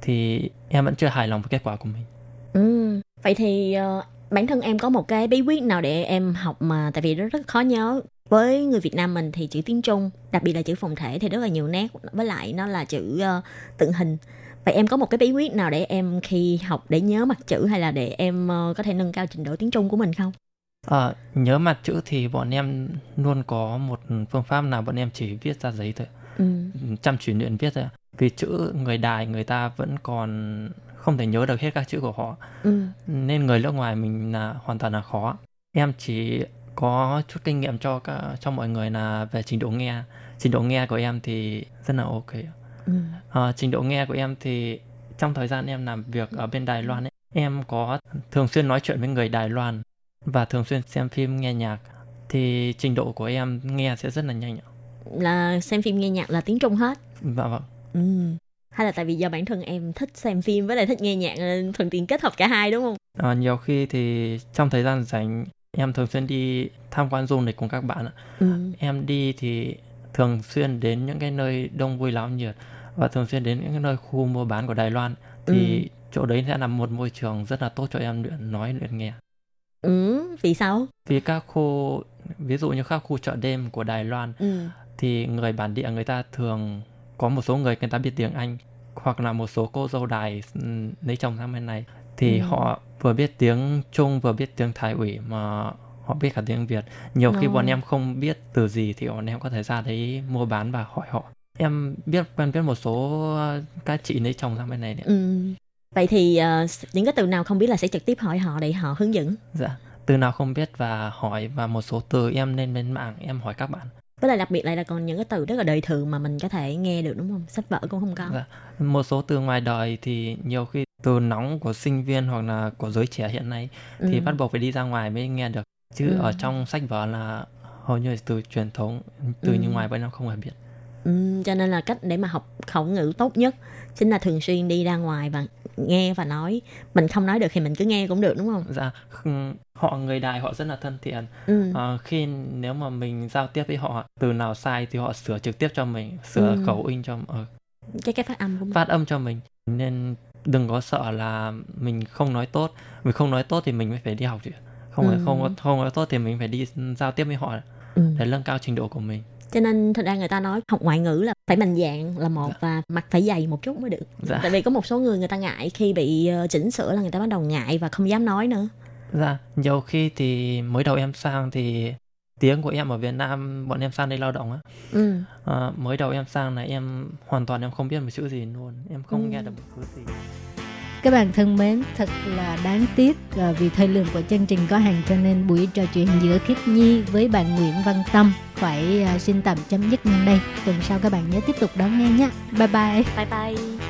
thì em vẫn chưa hài lòng với kết quả của mình Ừ. Vậy thì ờ, bản thân em có một cái bí quyết nào để em học mà tại vì nó rất khó nhớ. Với người Việt Nam mình thì chữ tiếng Trung đặc biệt là chữ phồn thể thì rất là nhiều nét với lại nó là chữ ờ, tượng hình. Vậy em có một cái bí quyết nào để em khi học để nhớ mặt chữ hay là để em ờ, có thể nâng cao trình độ tiếng Trung của mình không? Ờ, nhớ mặt chữ thì bọn em luôn có một phương pháp là bọn em chỉ viết ra giấy thôi ừ. chăm chỉ luyện viết thôi vì chữ người đài người ta vẫn còn không thể nhớ được hết các chữ của họ Ừ. nên người nước ngoài mình là hoàn toàn là khó em chỉ có chút kinh nghiệm cho các cho mọi người là về trình độ nghe trình độ nghe của em thì rất là ok. Ừ. Ờ, trình độ nghe của em thì trong thời gian em làm việc ở bên Đài Loan ấy, em có thường xuyên nói chuyện với người Đài Loan và thường xuyên xem phim nghe nhạc thì trình độ của em nghe sẽ rất là nhanh ạ. là xem phim nghe nhạc là tiếng Trung hết Dạ vâng. ừ. Hay là tại vì do bản thân em thích xem phim với lại thích nghe nhạc nên thuận tiện kết hợp cả hai đúng không Ờ, nhiều khi thì trong thời gian rảnh em thường xuyên đi tham quan du lịch cùng các bạn ạ. ừ. Em đi thì thường xuyên đến những cái nơi đông vui náo nhiệt và thường xuyên đến những cái nơi khu mua bán của Đài Loan thì chỗ đấy sẽ là một môi trường rất là tốt cho em luyện nói luyện nghe. ừ vì sao Vì các khu ví dụ như các khu chợ đêm của Đài Loan ừ. thì người bản địa người ta thường có một số người người ta biết tiếng Anh hoặc là một số cô dâu đài ừm, lấy chồng sang bên này thì Ừ. họ vừa biết tiếng Trung vừa biết tiếng Thái ủy mà họ biết cả tiếng Việt nhiều khi bọn em không biết từ gì thì bọn em có thể ra đấy mua bán và hỏi họ em biết quen biết một số các chị lấy chồng sang bên này đấy. Ừ. Vậy thì ờ, những cái từ nào không biết là sẽ trực tiếp hỏi họ để họ hướng dẫn. dạ từ nào không biết và hỏi và một số từ em lên lên mạng em hỏi các bạn Với lại đặc biệt lại là còn những cái từ rất là đời thường mà mình có thể nghe được đúng không? Sách vở cũng không có. Dạ. một số từ ngoài đời thì nhiều khi từ nóng của sinh viên hoặc là của giới trẻ hiện nay thì Ừ. bắt buộc phải đi ra ngoài mới nghe được chứ Ừ. ở trong sách vở là hầu như là từ truyền thống từ Ừ. như ngoài bên em không hề biết Ừ, cho nên là cách để mà học khẩu ngữ tốt nhất chính là thường xuyên đi ra ngoài và nghe và nói. Mình không nói được thì mình cứ nghe cũng được đúng không? dạ họ người đài họ rất là thân thiện Ừ. Ờ, khi nếu mà mình giao tiếp với họ từ nào sai thì họ sửa trực tiếp cho mình sửa Ừ. khẩu in cho ờ, Cái cái phát âm của mình. phát âm cho mình nên đừng có sợ là mình không nói tốt mình không nói tốt thì mình mới phải đi học chứ không Ừ. không không nói tốt thì mình phải đi giao tiếp với họ Ừ. để nâng cao trình độ của mình Cho nên thật ra người ta nói học ngoại ngữ là phải mạnh dạn là một Dạ. và mặt phải dày một chút mới được. dạ Tại vì có một số người người ta ngại khi bị ờ, chỉnh sửa là người ta bắt đầu ngại và không dám nói nữa. dạ nhiều khi thì mới đầu em sang thì tiếng của em ở Việt Nam bọn em sang đây lao động á Ừ. Ờ, mới đầu em sang là em hoàn toàn em không biết một chữ gì luôn em không Ừ. nghe được một thứ gì các bạn thân mến, thật là đáng tiếc vì thời lượng của chương trình có hạn cho nên buổi trò chuyện giữa Khiết Nhi với bạn Nguyễn Văn Tâm phải à, xin tạm chấm dứt ngay đây. Tuần sau các bạn nhớ tiếp tục đón nghe nhé. Bye bye. Bye bye.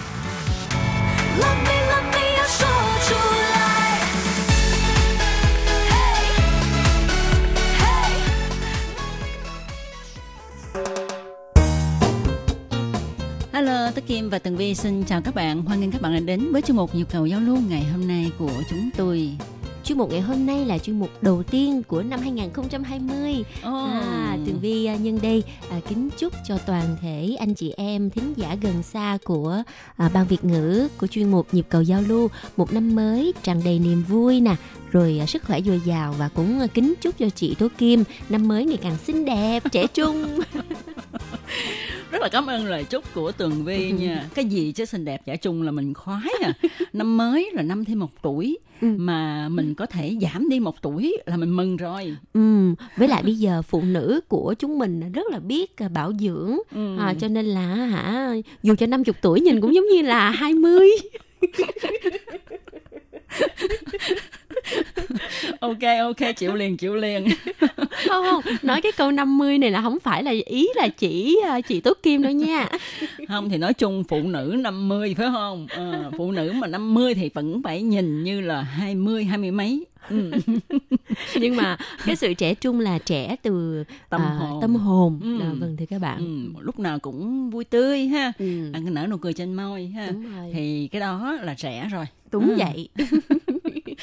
Kim và Tường Vi xin chào các bạn. Hoan nghênh các bạn đã đến với chương mục Nhịp cầu giao lưu ngày hôm nay của chúng tôi chuyên mục ngày hôm nay là chuyên mục đầu tiên của năm 2020. À, Tường Vi à, nhân đây à, kính chúc cho toàn thể anh chị em thính giả gần xa của à, ban Việt ngữ của chuyên mục nhịp cầu giao lưu một năm mới tràn đầy niềm vui nè, rồi à, sức khỏe dồi dào và cũng à, kính chúc cho chị Tố Kim năm mới ngày càng xinh đẹp, trẻ trung. Rất là cảm ơn lời chúc của Tường Vi nha. Cái gì chứ xinh đẹp giả chung là mình khoái à. Năm mới là năm thêm một tuổi Ừ. mà mình có thể giảm đi một tuổi là mình mừng rồi. Ừ, với lại bây giờ phụ nữ của chúng mình rất là biết à, bảo dưỡng Ừ. à, cho nên là hả dù cho 50 tuổi nhìn cũng giống như là 20 ok ok chịu liền chịu liền. không không nói cái câu 50 này là không phải là ý là chỉ à, chị Tố Kim đâu nha không thì nói chung phụ nữ 50 phải không? Ờ, phụ nữ mà 50 thì vẫn phải nhìn như là 20 hai mươi mấy. Ừ. nhưng mà cái sự trẻ trung là trẻ từ Tâm à, hồn. tâm hồn Ừ. À, vâng thưa các bạn Ừ, lúc nào cũng vui tươi ha. ừ. À, nở nụ cười trên môi ha. Thì cái đó là trẻ rồi. đúng Ừ. vậy.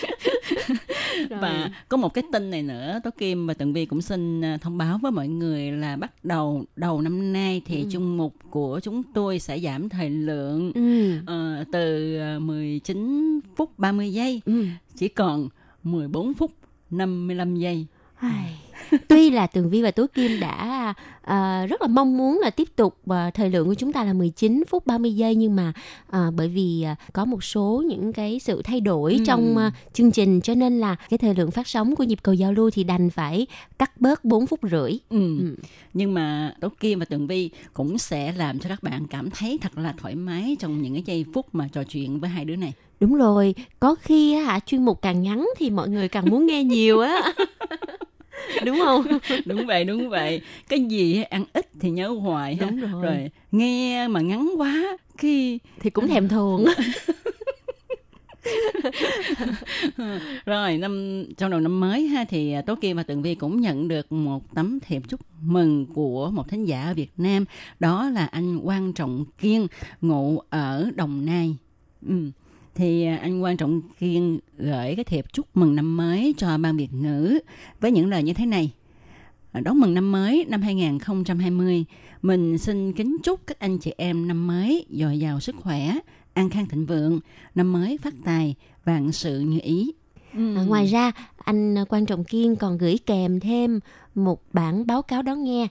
Và có một cái tin này nữa, Tố Kim và Tường Vi cũng xin à, thông báo với mọi người là bắt đầu đầu năm nay thì Ừ. chung mục của chúng tôi sẽ giảm thời lượng ừ. ờ, từ à, 19 phút 30 giây Ừ. chỉ còn 14 phút 55 giây. Ai, Tuy là Tường Vi và Tố Kim đã à, rất là mong muốn là tiếp tục à, thời lượng của chúng ta là 19 phút 30 giây nhưng mà à, bởi vì à, có một số những cái sự thay đổi Ừ. trong à, chương trình cho nên là cái thời lượng phát sóng của nhịp cầu giao lưu thì đành phải cắt bớt 4 phút rưỡi. Ừ. Ừ. Nhưng mà Tố Kim và Tường Vi cũng sẽ làm cho các bạn cảm thấy thật là thoải mái trong những cái giây phút mà trò chuyện với hai đứa này. Đúng rồi, có khi á, hả chuyên mục càng ngắn thì mọi người càng muốn nghe nhiều á. Đúng không? đúng vậy đúng vậy cái gì ăn ít thì nhớ hoài ha. Đúng rồi. rồi nghe mà ngắn quá khi Thì cũng thèm thuồng. rồi năm trong đầu năm mới ha thì à, tố kim và tường vi cũng nhận được một tấm thiệp chúc mừng của một thính giả ở việt nam đó là anh quan trọng kiên ngụ ở đồng nai ừ. Thì à, anh quan trọng kiên gửi cái thiệp chúc mừng năm mới cho ban việt ngữ với những lời như thế này. À, đón mừng năm mới năm 2020 mình xin kính chúc các anh chị em năm mới dồi dào sức khỏe an khang thịnh vượng năm mới phát tài vạn sự như ý. À, ngoài ra, anh Quan Trọng Kiên còn gửi kèm thêm một bản báo cáo đón nghe.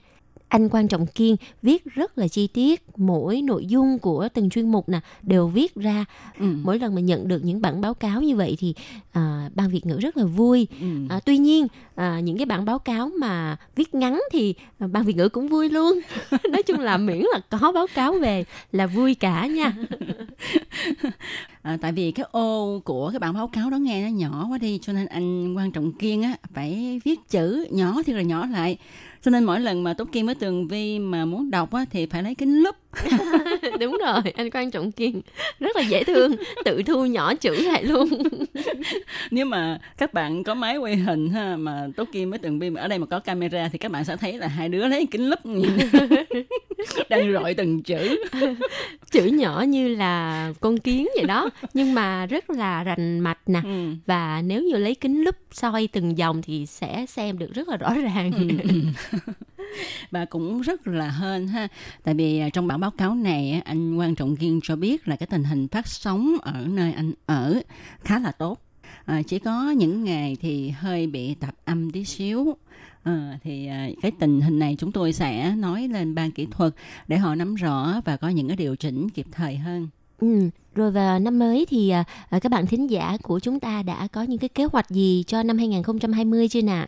Anh Quan Trọng Kiên viết rất là chi tiết, mỗi nội dung của từng chuyên mục nè đều viết ra. ừ. Mỗi lần mà nhận được những bản báo cáo như vậy thì à, ban Việt ngữ rất là vui. Ừ. À, tuy nhiên à, những cái bản báo cáo mà viết ngắn thì à, ban Việt ngữ cũng vui luôn. Nói chung là miễn là có báo cáo về là vui cả nha. À, tại vì cái ô của cái bản báo cáo đó nghe nó nhỏ quá đi cho nên anh quan trọng kiên á phải viết chữ nhỏ thì là nhỏ lại cho nên mỗi lần mà tốt kiên với tường vi mà muốn đọc á, thì phải lấy kính lúp Đúng rồi, anh Quan Trọng Kiên rất là dễ thương, tự thu nhỏ chữ lại luôn. nếu mà các bạn có máy quay hình ha mà tốt kim với vi mà ở đây mà có camera thì các bạn sẽ thấy là hai đứa lấy kính lúp nhìn đang rọi từng chữ chữ nhỏ như là con kiến vậy đó, nhưng mà rất là rành mạch nè. ừ. Và nếu như lấy kính lúp soi từng dòng thì sẽ xem được rất là rõ ràng. và cũng rất là hên ha tại vì à, trong bản báo cáo này anh quan trọng kiên cho biết là cái tình hình phát sóng ở nơi anh ở khá là tốt à, chỉ có những ngày thì hơi bị tạp âm tí xíu À, thì à, cái tình hình này chúng tôi sẽ nói lên ban kỹ thuật để họ nắm rõ và có những cái điều chỉnh kịp thời hơn. Ừ. Rồi vào năm mới thì à, à, các bạn thính giả của chúng ta đã có những cái kế hoạch gì cho năm 2020 chưa nào?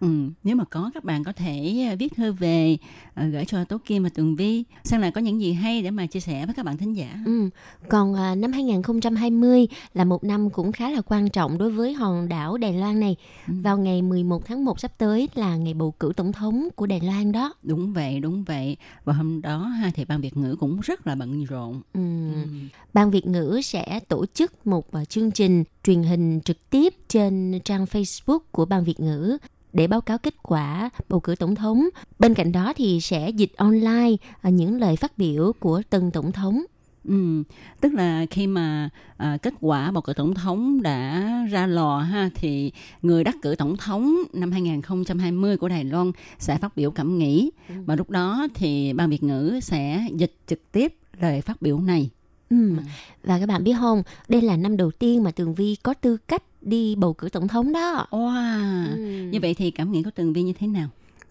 Ừ, nếu mà có các bạn có thể à, viết thư về à, gửi cho Tố Kim và Tường Vi xem là có những gì hay để mà chia sẻ với các bạn thính giả. Ừ. Còn à, năm 2020 là một năm cũng khá là quan trọng đối với hòn đảo Đài Loan này. Ừ. Vào ngày 11 tháng 1 sắp tới là ngày bầu cử tổng thống của Đài Loan đó. Đúng vậy, đúng vậy. Và hôm đó ha, thì ban Việt ngữ cũng rất là bận rộn. Ừ. Ừ. Ban Việt ngữ sẽ tổ chức một à, chương trình truyền hình trực tiếp trên trang Facebook của Ban Việt ngữ để báo cáo kết quả bầu cử tổng thống. Bên cạnh đó thì sẽ dịch online à, những lời phát biểu của từng tổng thống. Ừ, tức là khi mà à, kết quả bầu cử tổng thống đã ra lò ha thì người đắc cử tổng thống năm 2020 của Đài Loan sẽ phát biểu cảm nghĩ và lúc đó thì ban Việt ngữ sẽ dịch trực tiếp lời phát biểu này. Ừ. Và các bạn biết không, đây là năm đầu tiên mà Tường Vi có tư cách đi bầu cử tổng thống đó. Wow. Ừ. Như vậy thì cảm nghĩ của Tường Vi như thế nào?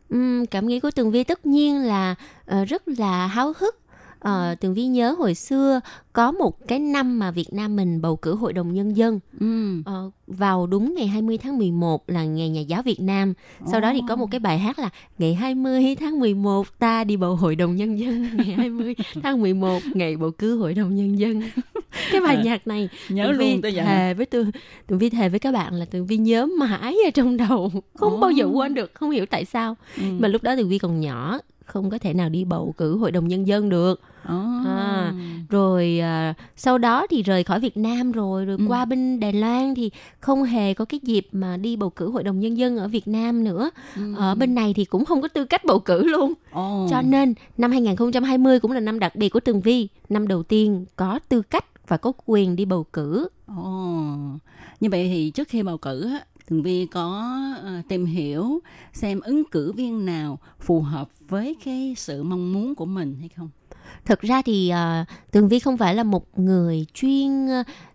Ừm, cảm nghĩ của Tường Vi tất nhiên là ờ, rất là háo hức. Ờ, Tường Vi nhớ hồi xưa có một cái năm mà Việt Nam mình bầu cử Hội đồng Nhân dân Ừ. Ờ, vào đúng ngày 20 tháng 11 là ngày Nhà giáo Việt Nam. Sau đó thì có một cái bài hát là ngày 20 tháng 11 ta đi bầu Hội đồng Nhân dân. Ngày 20 tháng 11 ngày bầu cử Hội đồng Nhân dân. cái bài À, nhạc này Nhớ Tường luôn tới giờ. thề với tôi Tường Vi thề với các bạn là Tường Vi nhớ mãi ở trong đầu không Ồ. bao giờ quên được không hiểu tại sao Ừ. mà lúc đó Tường Vi còn nhỏ không có thể nào đi bầu cử hội đồng nhân dân được Ồ. À. rồi à, sau đó thì rời khỏi Việt Nam rồi rồi Ừ. qua bên Đài Loan thì không hề có cái dịp mà đi bầu cử hội đồng nhân dân ở Việt Nam nữa Ừ. ở bên này thì cũng không có tư cách bầu cử luôn Ồ. cho nên năm 2020 cũng là năm đặc biệt của Tường Vi năm đầu tiên có tư cách và có quyền đi bầu cử Ồ, như vậy thì trước khi bầu cử Tường Vi có ờ, tìm hiểu xem ứng cử viên nào phù hợp với cái sự mong muốn của mình hay không? Thực ra thì uh, Tường Vi không phải là một người chuyên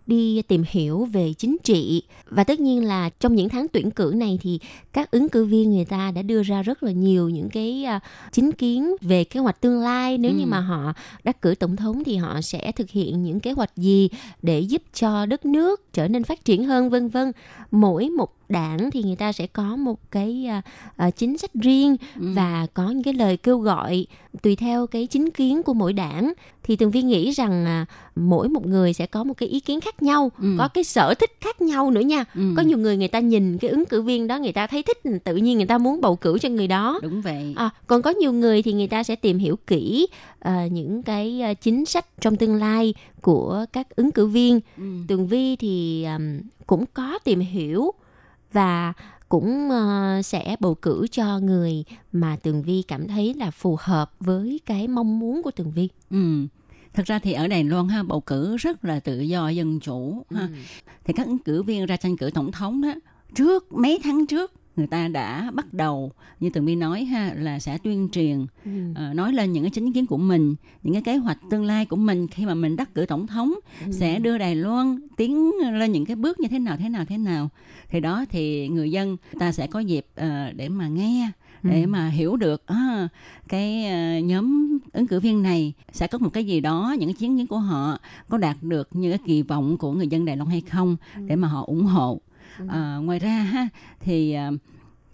đi tìm hiểu về chính trị và tất nhiên là trong những tháng tuyển cử này thì các ứng cử viên người ta đã đưa ra rất là nhiều những cái ờ, chính kiến về kế hoạch tương lai nếu Ừ. như mà họ đắc cử tổng thống thì họ sẽ thực hiện những kế hoạch gì để giúp cho đất nước trở nên phát triển hơn vân vân mỗi một đảng thì người ta sẽ có một cái ờ, ờ, chính sách riêng Ừ. và có những cái lời kêu gọi tùy theo cái chính kiến của mỗi đảng thì tường vi nghĩ rằng à, mỗi một người sẽ có một cái ý kiến khác nhau Ừ. có cái sở thích khác nhau nữa nha Ừ. có nhiều người người ta nhìn cái ứng cử viên đó người ta thấy thích tự nhiên người ta muốn bầu cử cho người đó Đúng vậy. À, còn có nhiều người thì người ta sẽ tìm hiểu kỹ à, những cái à, chính sách trong tương lai của các ứng cử viên. Ừ. Tường Vi thì um, cũng có tìm hiểu và cũng sẽ bầu cử cho người mà Tường Vi cảm thấy là phù hợp với cái mong muốn của Tường Vi. Ừ. Thật ra thì ở Đài Loan ha bầu cử rất là tự do dân chủ ha. Thì các ứng cử viên ra tranh cử tổng thống đó trước mấy tháng trước người ta đã bắt đầu như Tường Vi nói ha là sẽ tuyên truyền Ừ. ờ, nói lên những cái chính kiến của mình những cái kế hoạch tương lai của mình khi mà mình đắc cử tổng thống Ừ. sẽ đưa Đài Loan tiến lên những cái bước như thế nào thế nào thế nào thì đó thì người dân ta sẽ có dịp ờ, để mà nghe để mà hiểu được à, cái ờ, nhóm ứng cử viên này sẽ có một cái gì đó những cái chiến kiến của họ có đạt được như cái kỳ vọng của người dân Đài Loan hay không để mà họ ủng hộ. Ờ, ngoài ra ha thì ờ,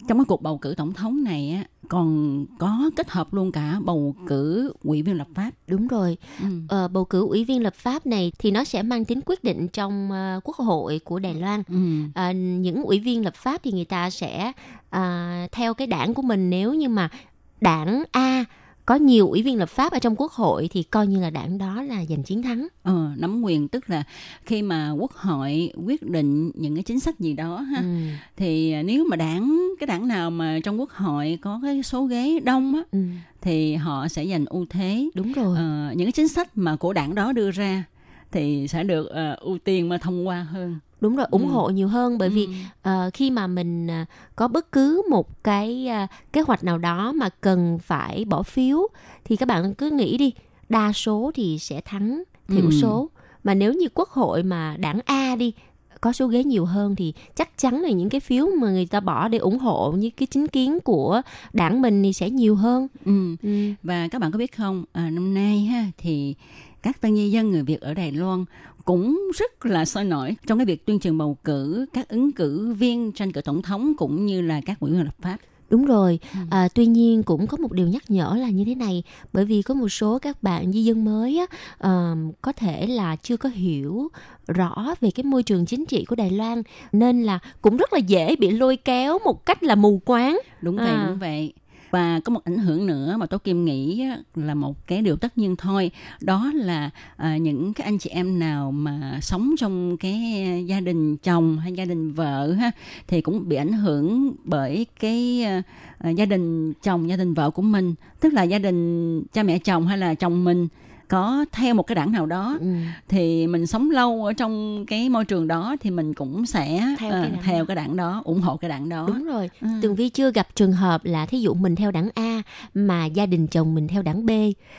trong cái cuộc bầu cử tổng thống này á, còn có kết hợp luôn cả bầu cử ủy viên lập pháp Đúng rồi. ừ. Ờ, bầu cử ủy viên lập pháp này thì nó sẽ mang tính quyết định trong ờ, quốc hội của Đài Loan. Ừ. À, những ủy viên lập pháp thì người ta sẽ à, theo cái đảng của mình nếu như mà đảng A có nhiều ủy viên lập pháp ở trong quốc hội thì coi như là đảng đó là giành chiến thắng. Ờ, nắm quyền tức là khi mà quốc hội quyết định những cái chính sách gì đó ha Ừ. thì à, nếu mà đảng cái đảng nào mà trong quốc hội có cái số ghế đông á Ừ. thì họ sẽ giành ưu thế Đúng rồi. Ờ, những cái chính sách mà của đảng đó đưa ra thì sẽ được ờ, ưu tiên mà thông qua hơn Đúng rồi, ủng Ừ. hộ nhiều hơn bởi vì Ừ. ờ, khi mà mình ờ, có bất cứ một cái ờ, kế hoạch nào đó mà cần phải bỏ phiếu thì các bạn cứ nghĩ đi, đa số thì sẽ thắng thiểu Ừ. số. Mà nếu như quốc hội mà đảng A đi có số ghế nhiều hơn thì chắc chắn là những cái phiếu mà người ta bỏ để ủng hộ những cái chính kiến của đảng mình thì sẽ nhiều hơn. ừ. Ừ. và các bạn có biết không à, năm nay ha thì các tân di dân người Việt ở Đài Loan cũng rất là sôi nổi trong cái việc tuyên truyền bầu cử các ứng cử viên tranh cử tổng thống cũng như là các ủy viên lập pháp. Đúng rồi, Ừ. à, tuy nhiên cũng có một điều nhắc nhở là như thế này, bởi vì có một số các bạn di dân mới á, ờ, có thể là chưa có hiểu rõ về cái môi trường chính trị của Đài Loan, nên là cũng rất là dễ bị lôi kéo một cách là mù quáng. Đúng vậy, À. đúng vậy. Và có một ảnh hưởng nữa mà tôi Kim nghĩ là một cái điều tất nhiên thôi. Đó là à, những cái anh chị em nào mà sống trong cái gia đình chồng hay gia đình vợ ha thì cũng bị ảnh hưởng bởi cái à, à gia đình chồng, gia đình vợ của mình. Tức là gia đình cha mẹ chồng hay là chồng mình có theo một cái đảng nào đó Ừ. thì mình sống lâu ở trong cái môi trường đó thì mình cũng sẽ Theo ờ, cái đảng theo đó. cái đảng đó ủng hộ cái đảng đó Đúng rồi, Ừ. Tường Vi chưa gặp trường hợp là thí dụ mình theo đảng A mà gia đình chồng mình theo đảng B.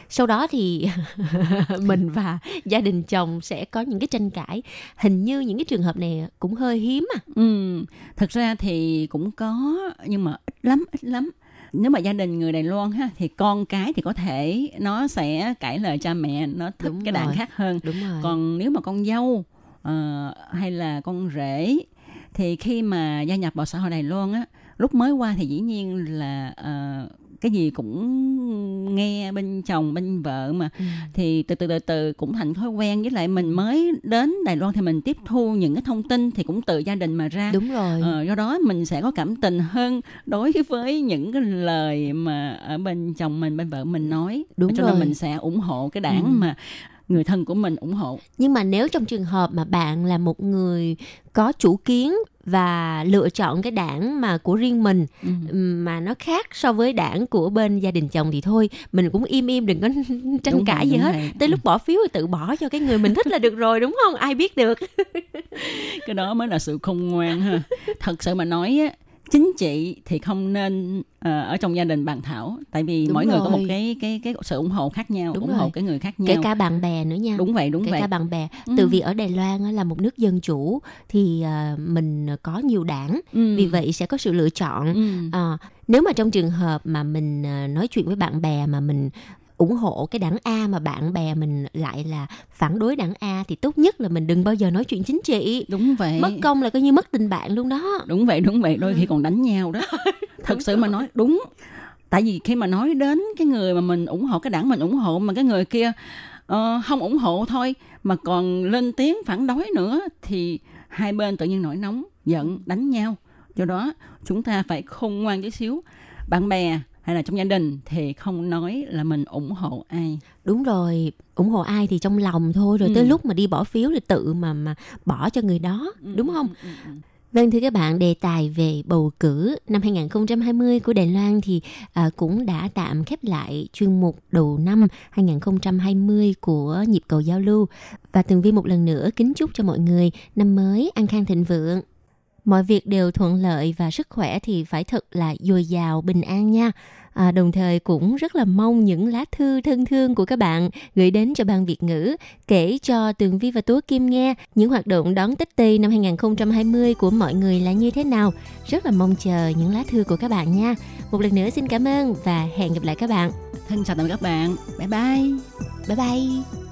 Sau đó thì mình và gia đình chồng sẽ có những cái tranh cãi. Hình như những cái trường hợp này cũng hơi hiếm à. Ừ, thật ra thì cũng có nhưng mà ít lắm, ít lắm. Nếu mà gia đình người Đài Loan ha thì con cái thì có thể nó sẽ cãi lời cha mẹ, nó thích Đúng cái rồi. khác hơn. Đúng rồi. Còn nếu mà con dâu ờ, hay là con rể thì khi mà gia nhập vào xã hội Đài Loan á, lúc mới qua thì dĩ nhiên là ờ, cái gì cũng nghe bên chồng bên vợ mà Ừ. thì từ từ từ từ cũng thành thói quen với lại mình mới đến Đài Loan thì mình tiếp thu những cái thông tin thì cũng từ gia đình mà ra Đúng rồi. Ờ, do đó mình sẽ có cảm tình hơn đối với những cái lời mà ở bên chồng mình bên vợ mình nói Đúng cho rồi. nên mình sẽ ủng hộ cái đảng Ừ. mà người thân của mình ủng hộ. Nhưng mà nếu trong trường hợp mà bạn là một người có chủ kiến và lựa chọn cái đảng mà của riêng mình Ừ. mà nó khác so với đảng của bên gia đình chồng thì thôi mình cũng im im đừng có tranh Đúng cãi vậy, gì hết. vậy. tới lúc bỏ phiếu thì tự bỏ cho cái người mình thích là được rồi đúng không? Ai biết được. Cái đó mới là sự khôn ngoan ha. Thật sự mà nói á chính trị thì không nên ờ, ở trong gia đình bàn thảo tại vì Đúng mỗi người có một rồi. cái cái cái sự ủng hộ khác nhau Đúng ủng rồi. hộ cái người khác kể nhau cả bạn bè nữa nha đúng vậy đúng kể vậy cả bạn bè Ừ. từ vì ở Đài Loan là một nước dân chủ thì à, mình có nhiều đảng Ừ. vì vậy sẽ có sự lựa chọn ừ. Ờ, nếu mà trong trường hợp mà mình nói chuyện với bạn bè mà mình ủng hộ cái đảng A mà bạn bè mình lại là phản đối đảng A thì tốt nhất là mình đừng bao giờ nói chuyện chính trị. Đúng vậy. Mất công là coi như mất tình bạn luôn đó. Đúng vậy đúng vậy. Đôi khi còn đánh nhau đó. Thật sự mà nói đúng. Tại vì khi mà nói đến cái người mà mình ủng hộ cái đảng mình ủng hộ mà cái người kia ờ, không ủng hộ thôi mà còn lên tiếng phản đối nữa thì hai bên tự nhiên nổi nóng giận đánh nhau. Do đó chúng ta phải khôn ngoan tí xíu. Bạn bè hay là trong gia đình thì không nói là mình ủng hộ ai đúng rồi ủng hộ ai thì trong lòng thôi rồi Ừ. tới lúc mà đi bỏ phiếu thì tự mà mà bỏ cho người đó đúng không Ừ, ừ, ừ. Vâng thưa các bạn, đề tài về bầu cử năm 2020 của Đài Loan thì à, cũng đã tạm khép lại chuyên mục đầu năm 2020 của nhịp cầu giao lưu. Và Tường Vi một lần nữa kính chúc cho mọi người năm mới an khang thịnh vượng. Mọi việc đều thuận lợi và sức khỏe thì phải thật là dồi dào, bình an nha. À, đồng thời cũng rất là mong những lá thư thân thương của các bạn gửi đến cho ban Việt ngữ kể cho Tường Vi và Tố Kim nghe những hoạt động đón Tết Tây năm 2020 của mọi người là như thế nào. Rất là mong chờ những lá thư của các bạn nha. Một lần nữa xin cảm ơn và hẹn gặp lại các bạn. thân chào tạm biệt các bạn bye bye Bye bye.